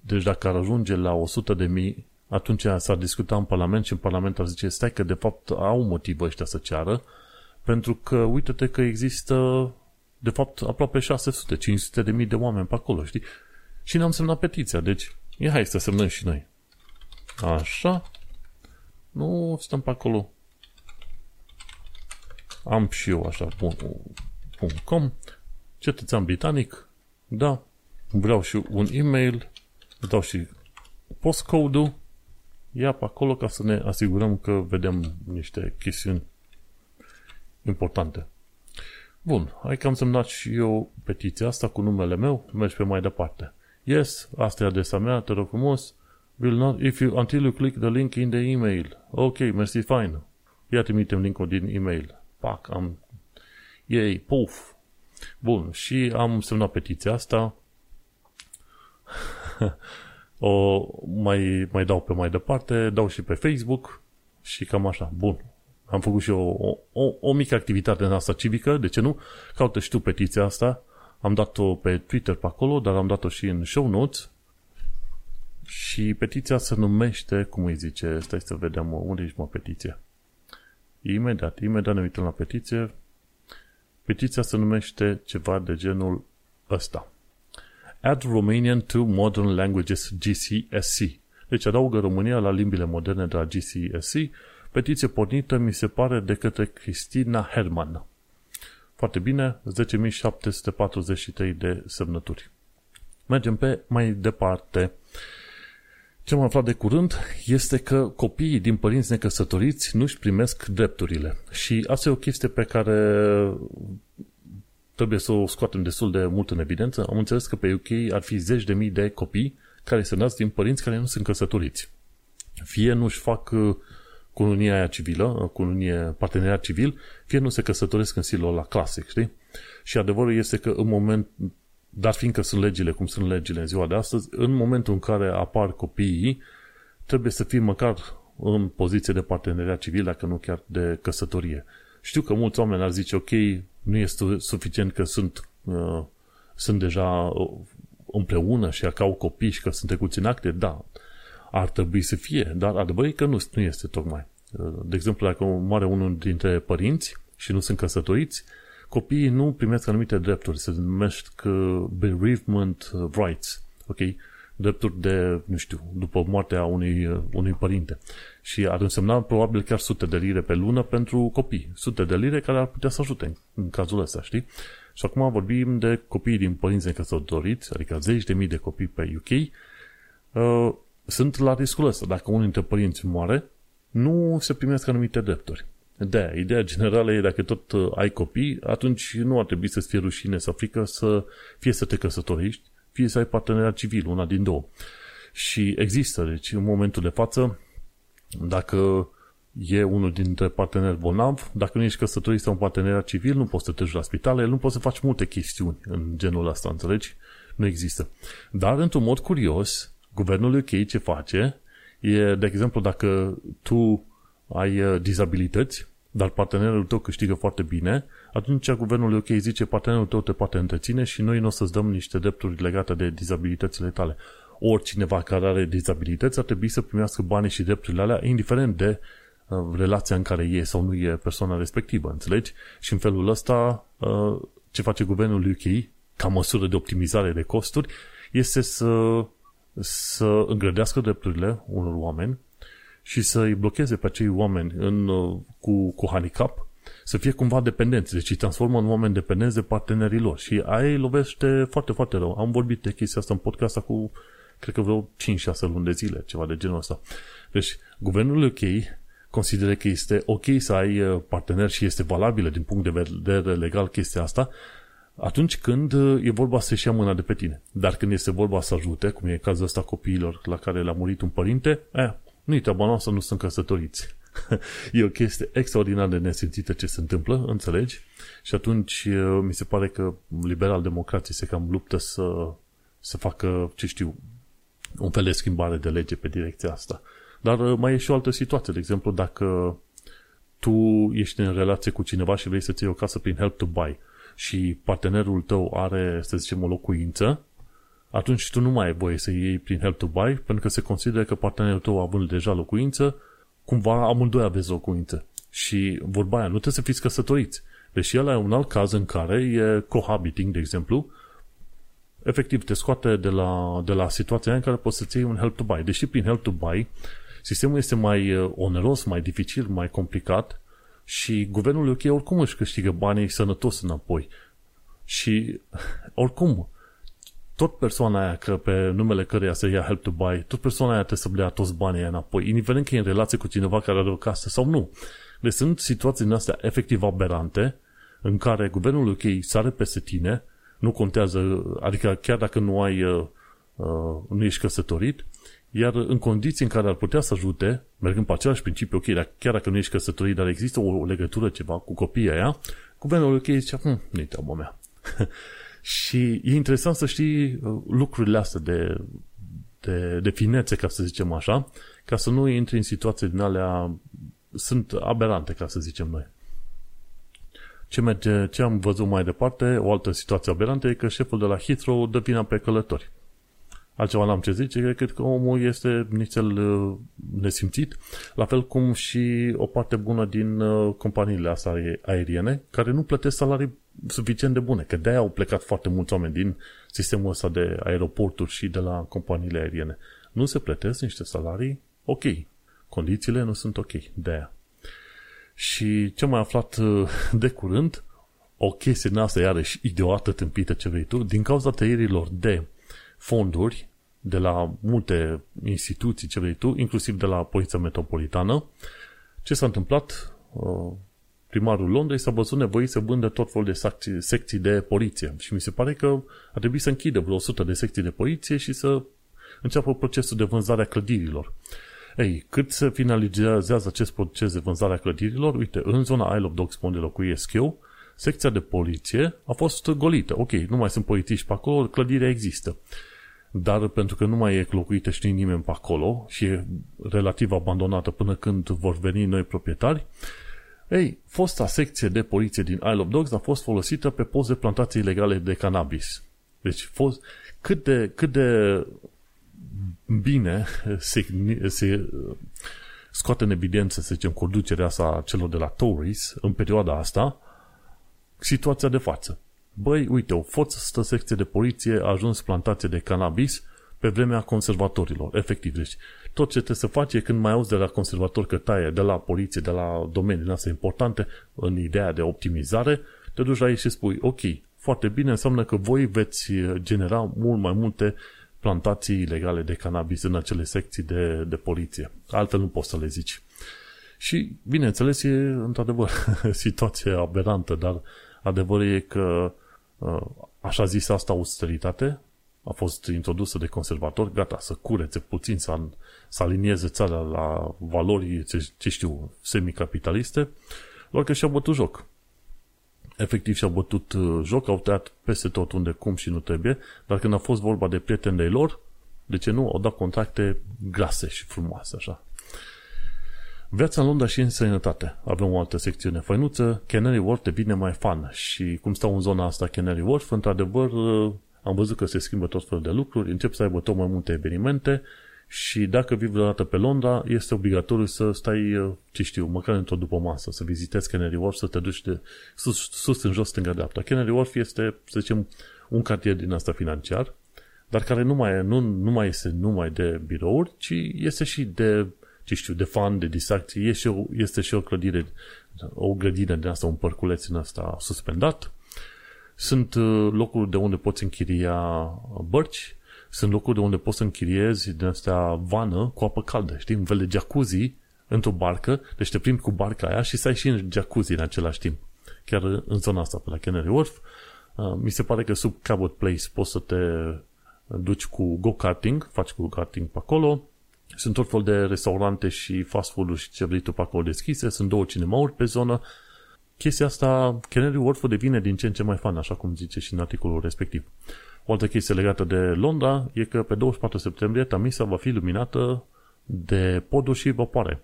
deci dacă ar ajunge la 100 de mii, atunci s-ar discuta în Parlament și în Parlament ar zice, stai că de fapt au motiv ăștia să ceară, pentru că uite-te că există de fapt aproape 600, 500 de mii de oameni pe acolo, știi? Și ne-am semnat petiția, deci ia hai să semnăm și noi. Așa. Nu stăm pe acolo. Am și eu așa, bun, .com, cetățean britanic, da, vreau și un e-mail, dau și postcode-ul, ia pe acolo ca să ne asigurăm că vedem niște chestiuni importante. Bun, hai că am semnat și eu petiția asta cu numele meu, mergi pe mai departe. Yes, asta e adresa mea, te rog frumos. Will not, if you, until you click the link in the email. Ok, mersi, fine. Ia trimitem linkul din email. Pac, am... Yay, puf. Bun, și am semnat petiția asta *laughs* o mai, mai dau pe mai departe, dau și pe Facebook și cam așa. Bun. Am făcut și o, o, o mică activitate în asta civică, de ce nu? Caută și tu petiția asta. Am dat-o pe Twitter pe acolo, dar am dat-o și în show notes. Și petiția se numește, cum îi zice, stai să vedem unde ești mă petiția. Imediat, imediat ne uităm la petiție. Petiția se numește ceva de genul ăsta. Add Romanian to Modern Languages GCSC. Deci adaugă România la limbile moderne de la GCSC. Petiție pornită, mi se pare, de către Cristina Herman. Foarte bine, 10.743 de semnături. Mergem pe mai departe. Ce am aflat de curând este că copiii din părinți necăsătoriți nu își primesc drepturile. Și asta e o chestie pe care trebuie să o scoatem destul de mult în evidență. Am înțeles că pe UK ar fi zeci de mii de copii care se nasc din părinți care nu sunt căsătoriți. Fie nu-și fac uh, cununia aia civilă, uh, cununie parteneriat civil, fie nu se căsătoresc în stilul la clasic, știi? Și adevărul este că în moment, dar fiindcă sunt legile cum sunt legile în ziua de astăzi, în momentul în care apar copiii, trebuie să fii măcar în poziție de parteneriat civil, dacă nu chiar de căsătorie. Știu că mulți oameni ar zice, ok, nu este suficient că sunt, uh, sunt deja uh, împreună și că au copii și că sunt trecuți în acte, da, ar trebui să fie, dar adevărul e că nu, nu este tocmai. Uh, de exemplu, dacă moare unul dintre părinți și nu sunt căsătoriți, copiii nu primesc anumite drepturi, se numesc uh, bereavement rights, ok? Drepturi de, nu știu, după moartea unui, uh, unui părinte. Și ar însemna probabil chiar sute de lire pe lună pentru copii. Sute de lire care ar putea să ajute în cazul ăsta, știi? Și acum vorbim de copii din părinți necăsătoriți, adică zeci de mii de copii pe UK, uh, sunt la riscul ăsta. Dacă unul dintre părinți moare, nu se primesc anumite drepturi. De ideea generală e dacă tot uh, ai copii, atunci nu ar trebui să-ți fie rușine sau frică să fie să te căsătorești, fie să ai parteneriat civil, una din două. Și există, deci în momentul de față, dacă e unul dintre parteneri bolnav, dacă nu ești căsătorit sau un parteneriat civil, nu poți să te duci la spitale, nu poți să faci multe chestiuni în genul ăsta, înțelegi? Nu există. Dar, într-un mod curios, guvernul UK ce face e, de exemplu, dacă tu ai uh, dizabilități, dar partenerul tău câștigă foarte bine, atunci guvernul UK zice partenerul tău te poate întreține și noi nu o să-ți dăm niște drepturi legate de dizabilitățile tale. Oricineva care are dizabilități ar trebui să primească banii și drepturile alea, indiferent de uh, relația în care e sau nu e persoana respectivă, înțelegi? Și în felul ăsta, uh, ce face guvernul UK, ca măsură de optimizare de costuri, este să, să îngrădească drepturile unor oameni și să îi blocheze pe acei oameni în, uh, cu, cu handicap să fie cumva dependenți, deci îi transformă în oameni dependenți de partenerii lor și aia îi lovește foarte, foarte rău. Am vorbit de chestia asta în podcast cu, cred că vreo 5-6 luni de zile, ceva de genul ăsta. Deci, guvernul UK consideră că este ok să ai uh, partener și este valabilă din punct de vedere legal chestia asta, atunci când uh, e vorba să-și ia mâna de pe tine. Dar când este vorba să ajute, cum e cazul ăsta copiilor la care le-a murit un părinte, eh, nu-i treaba noastră, nu sunt căsătoriți. *laughs* e o chestie extraordinar de nesimțită ce se întâmplă, înțelegi? Și atunci mi se pare că liberal-democrații se cam luptă să, să facă, ce știu, un fel de schimbare de lege pe direcția asta. Dar mai e și o altă situație. De exemplu, dacă tu ești în relație cu cineva și vrei să-ți iei o casă prin Help to Buy și partenerul tău are, să zicem, o locuință, atunci tu nu mai ai voie să iei prin Help to Buy, pentru că se consideră că partenerul tău având deja locuință, cumva amândoi aveți locuință. Și vorba aia, nu trebuie să fiți căsătoriți. Deși el e un alt caz în care e cohabiting, de exemplu, efectiv te scoate de la, de la situația în care poți să-ți iei un help to buy. Deși prin help to buy sistemul este mai uh, oneros, mai dificil, mai complicat și guvernul UK oricum își câștigă banii sănătos înapoi. Și *laughs* oricum, tot persoana aia că pe numele căreia să ia help to buy, tot persoana aia trebuie să dea toți banii înapoi, indiferent că e în relație cu cineva care are o casă sau nu. Deci sunt situații din astea efectiv aberante în care guvernul UK sare peste tine, nu contează, adică chiar dacă nu ai, uh, uh, nu ești căsătorit, iar în condiții în care ar putea să ajute, mergând pe același principiu, ok, dar chiar dacă nu ești căsătorit, dar există o, o legătură ceva cu copiii aia, guvernul UK zice, hm, nu-i treaba mea. *laughs* Și e interesant să știi uh, lucrurile astea de, de, de finețe, ca să zicem așa, ca să nu intri în situații din alea, sunt aberante, ca să zicem noi. Ce, merge, ce am văzut mai departe, o altă situație aberantă e că șeful de la Heathrow dă vina pe călători. Altceva n-am ce zice, cred că omul este nițel uh, nesimțit, la fel cum și o parte bună din uh, companiile astea aeriene, care nu plătesc salarii suficient de bune, că de-aia au plecat foarte mulți oameni din sistemul ăsta de aeroporturi și de la companiile aeriene. Nu se plătesc niște salarii ok. Condițiile nu sunt ok, de-aia. Și ce mai aflat uh, de curând, o chestie din asta iarăși idiotă, tâmpită ce vrei tu, din cauza tăierilor de fonduri de la multe instituții, ce vrei tu, inclusiv de la Poliția Metropolitană. Ce s-a întâmplat? Uh, primarul Londrei s-a văzut nevoit să vândă tot felul de secții, secții de poliție și mi se pare că ar trebui să închidă vreo 100 de secții de poliție și să înceapă procesul de vânzare a clădirilor. Ei, cât se finalizează acest proces de vânzare a clădirilor, uite, în zona Isle of Dogs, unde locuiesc eu, secția de poliție a fost golită. Ok, nu mai sunt polițiști pe acolo, clădirea există. Dar pentru că nu mai e locuită știi nimeni pe acolo și e relativ abandonată până când vor veni noi proprietari, ei, fosta secție de poliție din Isle of Dogs a fost folosită pe post de plantații ilegale de cannabis. Deci, fost, cât de, cât de bine *laughs* se, se scoate în evidență, să zicem, conducerea asta celor de la Tories în perioada asta, situația de față. Băi, uite, o fostă secție de poliție a ajuns plantație de cannabis pe vremea conservatorilor, efectiv. Deci, tot ce trebuie să faci e când mai auzi de la conservator că taie de la poliție, de la domenii astea importante, în ideea de optimizare, te duci la ei și spui, ok, foarte bine, înseamnă că voi veți genera mult mai multe plantații ilegale de cannabis în acele secții de, de poliție. Altfel nu poți să le zici. Și, bineînțeles, e într-adevăr *laughs* situație aberantă, dar adevărul e că uh, așa zis asta austeritate a fost introdusă de conservatori, gata, să curețe puțin, să, să alinieze țara la valori, ce, ce știu, semicapitaliste, doar că și-au bătut joc. Efectiv și-au bătut uh, joc, au tăiat peste tot unde, cum și nu trebuie, dar când a fost vorba de prieteni de lor, de ce nu, au dat contracte grase și frumoase, așa. Viața în Londra și în sănătate. Avem o altă secțiune făinuță. Canary Wharf devine mai fan și cum stau în zona asta Canary Wharf, într-adevăr uh, am văzut că se schimbă tot felul de lucruri, încep să aibă tot mai multe evenimente și dacă vii vreodată pe Londra, este obligatoriu să stai, uh, ce știu, măcar într-o după masă, să vizitezi Canary Wharf, să te duci de sus, sus în jos, stânga-dreapta. Canary Wharf este, să zicem, un cartier din asta financiar, dar care nu mai, nu, nu mai este numai de birouri, ci este și de, ce știu, de fan, de distracție, este și o, este și o clădire, o grădină din asta, un părculeț în asta suspendat, sunt uh, locuri de unde poți închiria bărci, sunt locuri de unde poți să închiriezi din astea vană cu apă caldă, știi, un fel de jacuzzi într-o barcă, deci te plimbi cu barca aia și stai și în jacuzzi în același timp. Chiar în zona asta, pe la Canary Wharf, uh, mi se pare că sub Cabot Place poți să te duci cu go-karting, faci cu go-karting pe acolo, sunt tot fel de restaurante și fast food-uri și ce vrei tu pe acolo deschise, sunt două cinemauri pe zonă, chestia asta, Canary Wharf devine din ce în ce mai fan, așa cum zice și în articolul respectiv. O altă chestie legată de Londra e că pe 24 septembrie Tamisa va fi luminată de poduri și vapoare.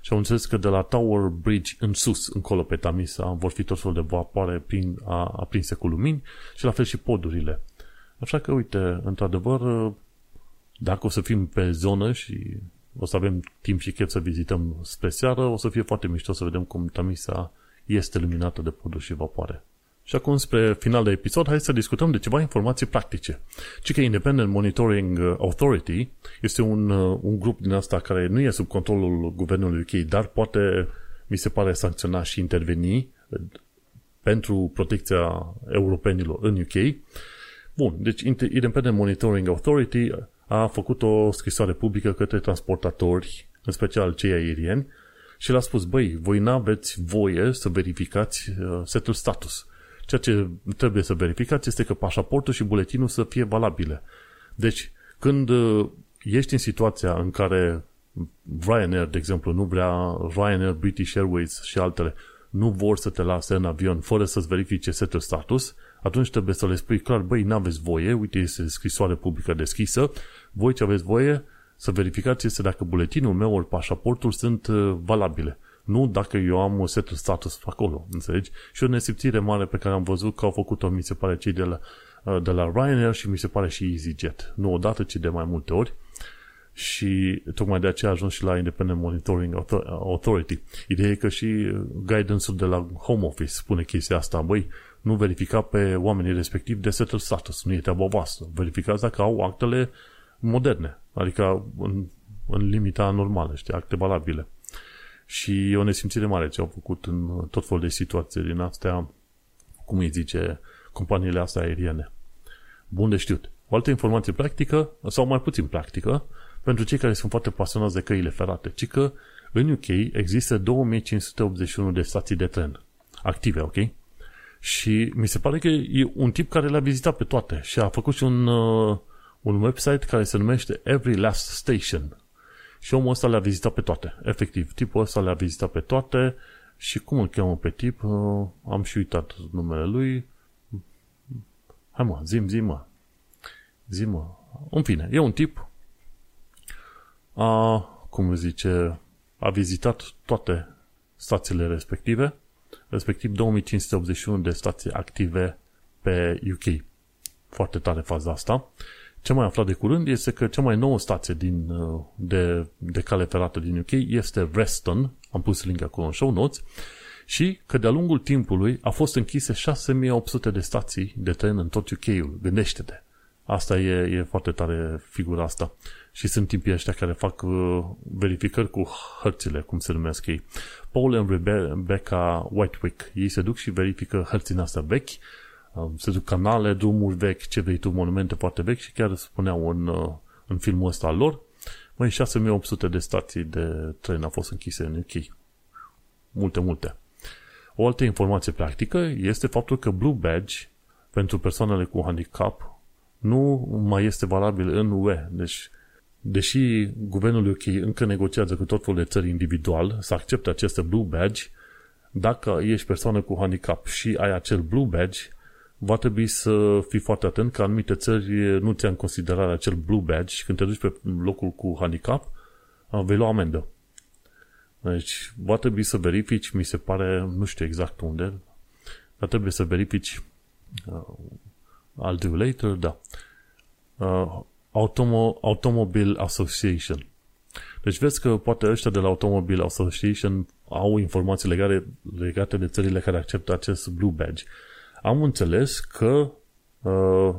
Și am înțeles că de la Tower Bridge în sus, încolo pe Tamisa, vor fi tot felul de vapoare prin, a, aprinse cu lumini și la fel și podurile. Așa că, uite, într-adevăr, dacă o să fim pe zonă și o să avem timp și chef să vizităm spre seară, o să fie foarte mișto să vedem cum Tamisa este luminată de poduri și vapoare. Și acum, spre final de episod, hai să discutăm de ceva informații practice. Ci că Independent Monitoring Authority este un, uh, un grup din asta care nu e sub controlul guvernului UK, dar poate, mi se pare, sancționa și interveni uh, pentru protecția europenilor în UK. Bun, deci Independent Monitoring Authority a făcut o scrisoare publică către transportatori, în special cei aerieni, și le-a spus, băi, voi n-aveți voie să verificați uh, setul status. Ceea ce trebuie să verificați este că pașaportul și buletinul să fie valabile. Deci, când uh, ești în situația în care Ryanair, de exemplu, nu vrea Ryanair, British Airways și altele, nu vor să te lase în avion fără să-ți verifice setul status, atunci trebuie să le spui clar, băi, n-aveți voie, uite, este scrisoare publică deschisă, voi ce aveți voie, să verificați este dacă buletinul meu ori pașaportul sunt uh, valabile. Nu dacă eu am un setul status acolo, înțelegi? Și o nesimțire mare pe care am văzut că au făcut-o, mi se pare, cei de la, uh, de la Ryanair și mi se pare și EasyJet. Nu odată, ci de mai multe ori. Și tocmai de aceea a ajuns și la Independent Monitoring Authority. Ideea e că și guidance-ul de la Home Office spune chestia asta. Băi, nu verifica pe oamenii respectivi de setul status. Nu e treaba voastră. Verificați dacă au actele moderne. Adică în, în limita normală, știi, acte valabile. Și e o nesimțire mare ce au făcut în tot felul de situații din astea, cum îi zice, companiile astea aeriene. Bun de știut. O altă informație practică, sau mai puțin practică, pentru cei care sunt foarte pasionați de căile ferate, ci că în UK există 2581 de stații de tren active, ok? Și mi se pare că e un tip care le-a vizitat pe toate și a făcut și un, uh, un website care se numește Every Last Station. Și omul ăsta le-a vizitat pe toate. Efectiv, tipul ăsta le-a vizitat pe toate și cum îl cheamă pe tip? Uh, am și uitat numele lui. Hai mă, zim, zim mă. Zim mă. În fine, e un tip a, cum zice, a vizitat toate stațiile respective, respectiv 2581 de stații active pe UK. Foarte tare faza asta. Ce mai aflat de curând este că cea mai nouă stație din, uh, de, de cale ferată din UK este Reston, am pus link acolo în show notes, și că de-a lungul timpului a fost închise 6800 de stații de tren în tot UK-ul. Gândește-te! Asta e, e foarte tare figura asta. Și sunt timpii ăștia care fac uh, verificări cu hărțile, cum se numesc ei. Paul and Rebecca Whitewick. Ei se duc și verifică hărțile astea vechi, uh, se duc canale, drumuri vechi, ce vrei tu, monumente foarte vechi și chiar spuneau în, uh, în filmul ăsta lor, mai 6800 de stații de tren au fost închise în UK. Multe, multe. O altă informație practică este faptul că Blue Badge pentru persoanele cu handicap nu mai este valabil în UE. Deci, deși guvernul UK încă negociază cu tot felul de țări individual să accepte aceste Blue Badge, dacă ești persoană cu handicap și ai acel Blue Badge, va trebui să fii foarte atent că anumite țări nu ți în considerare acel Blue Badge și când te duci pe locul cu handicap, vei lua amendă. Deci, va trebui să verifici, mi se pare, nu știu exact unde, dar trebuie să verifici I'll do later, da. Uh, Automo- Automobile Association. Deci vezi că poate ăștia de la Automobile Association au informații legate, legate de țările care acceptă acest Blue Badge. Am înțeles că uh,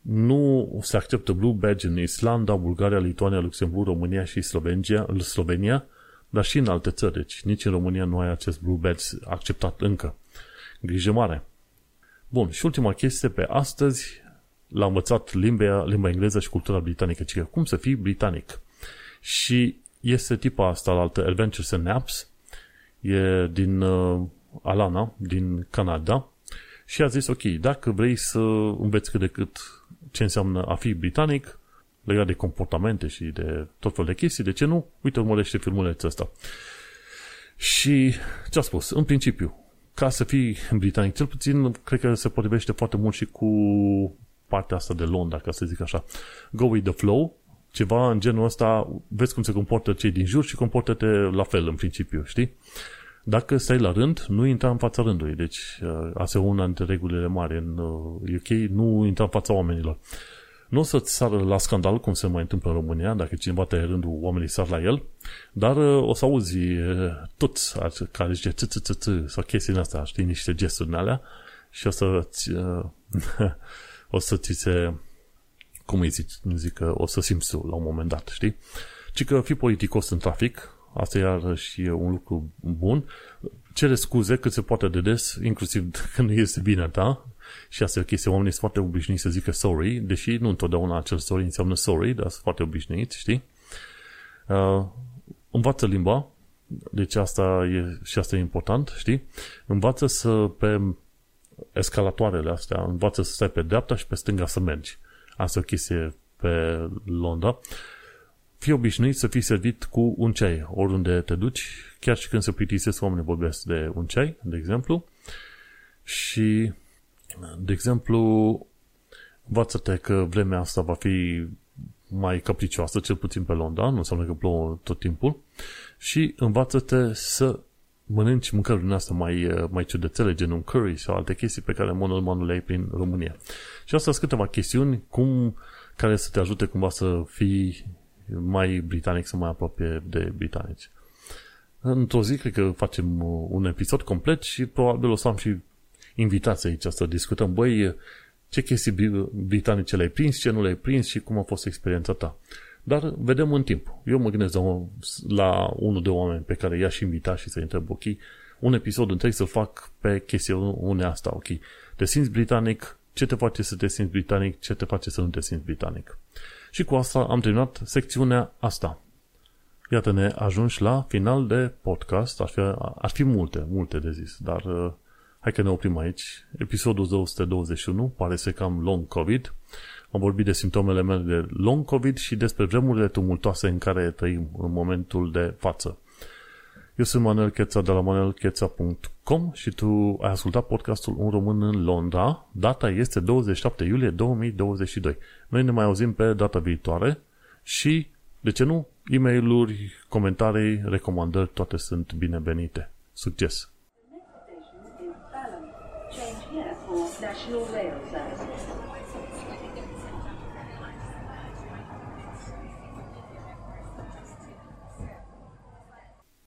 nu se acceptă Blue Badge în Islanda, Bulgaria, Lituania, Luxemburg, România și Slovenia, Slovenia, dar și în alte țări. Deci nici în România nu ai acest Blue Badge acceptat încă. Grijă mare. Bun, și ultima chestie pe astăzi, l-am învățat limba, limba engleză și cultura britanică, ci cum să fii britanic. Și este tipa asta la altă, Adventures and Apps, e din uh, Alana, din Canada, și a zis, ok, dacă vrei să înveți cât de cât ce înseamnă a fi britanic, legat de comportamente și de tot felul de chestii, de ce nu? Uite, urmărește filmulețul ăsta. Și ce a spus? În principiu, ca să fii britanic, cel puțin cred că se potrivește foarte mult și cu partea asta de Londra, ca să zic așa. Go with the flow, ceva în genul ăsta, vezi cum se comportă cei din jur și comportă-te la fel în principiu, știi? Dacă stai la rând, nu intra în fața rândului. Deci, uh, asta e una dintre regulile mari în UK, uh, nu intra în fața oamenilor. Nu o să-ți sară la scandal, cum se mai întâmplă în România, dacă cineva te rândul, oamenii sar la el, dar uh, o să auzi uh, toți care zice ți ți ți sau chestii din astea, știi, niște gesturi în alea și o să-ți, uh, *laughs* o să ți se, cum îi zic, zic o să simți la un moment dat, știi? Ci că fii politicos în trafic, asta e iarăși un lucru bun, cere scuze cât se poate de des, inclusiv când nu este bine ta, și asta e o chestie, oamenii sunt foarte obișnuiți să zică sorry, deși nu întotdeauna acel sorry înseamnă sorry, dar sunt foarte obișnuiți, știi? Uh, învață limba, deci asta e, și asta e important, știi? Învață să pe escalatoarele astea, învață să stai pe dreapta și pe stânga să mergi. Asta e o chestie pe Londra. Fii obișnuit să fii servit cu un ceai oriunde te duci, chiar și când se plictisesc oamenii vorbesc de un ceai, de exemplu. Și de exemplu, învață-te că vremea asta va fi mai capricioasă, cel puțin pe Londra, nu înseamnă că plouă tot timpul, și învață-te să mănânci mâncăruri din asta mai, mai ciudățele, gen un curry sau alte chestii pe care în mod normal nu le ai prin România. Și asta sunt câteva chestiuni cum, care să te ajute cumva să fii mai britanic, să mai apropie de britanici. Într-o zi cred că facem un episod complet și probabil o să am și invitați aici să discutăm, băi, ce chestii britanice le-ai prins, ce nu le-ai prins și cum a fost experiența ta. Dar vedem în timp. Eu mă gândesc la unul de oameni pe care i-aș invita și să-i întreb, ok, un episod întreg să fac pe chestiunea asta, ok. Te simți britanic, ce te face să te simți britanic, ce te face să nu te simți britanic. Și cu asta am terminat secțiunea asta. Iată, ne ajungi la final de podcast. Ar fi, ar fi multe, multe de zis, dar uh, hai că ne oprim aici. Episodul 221 pare să cam long COVID. Am vorbit de simptomele mele de long COVID și despre vremurile tumultoase în care trăim în momentul de față. Eu sunt Manuel Cheța de la manuelcheța.com și tu ai ascultat podcastul Un Român în Londra. Data este 27 iulie 2022. Noi ne mai auzim pe data viitoare și, de ce nu, e mail comentarii, recomandări, toate sunt binevenite. Succes! Change here for National Rail Services.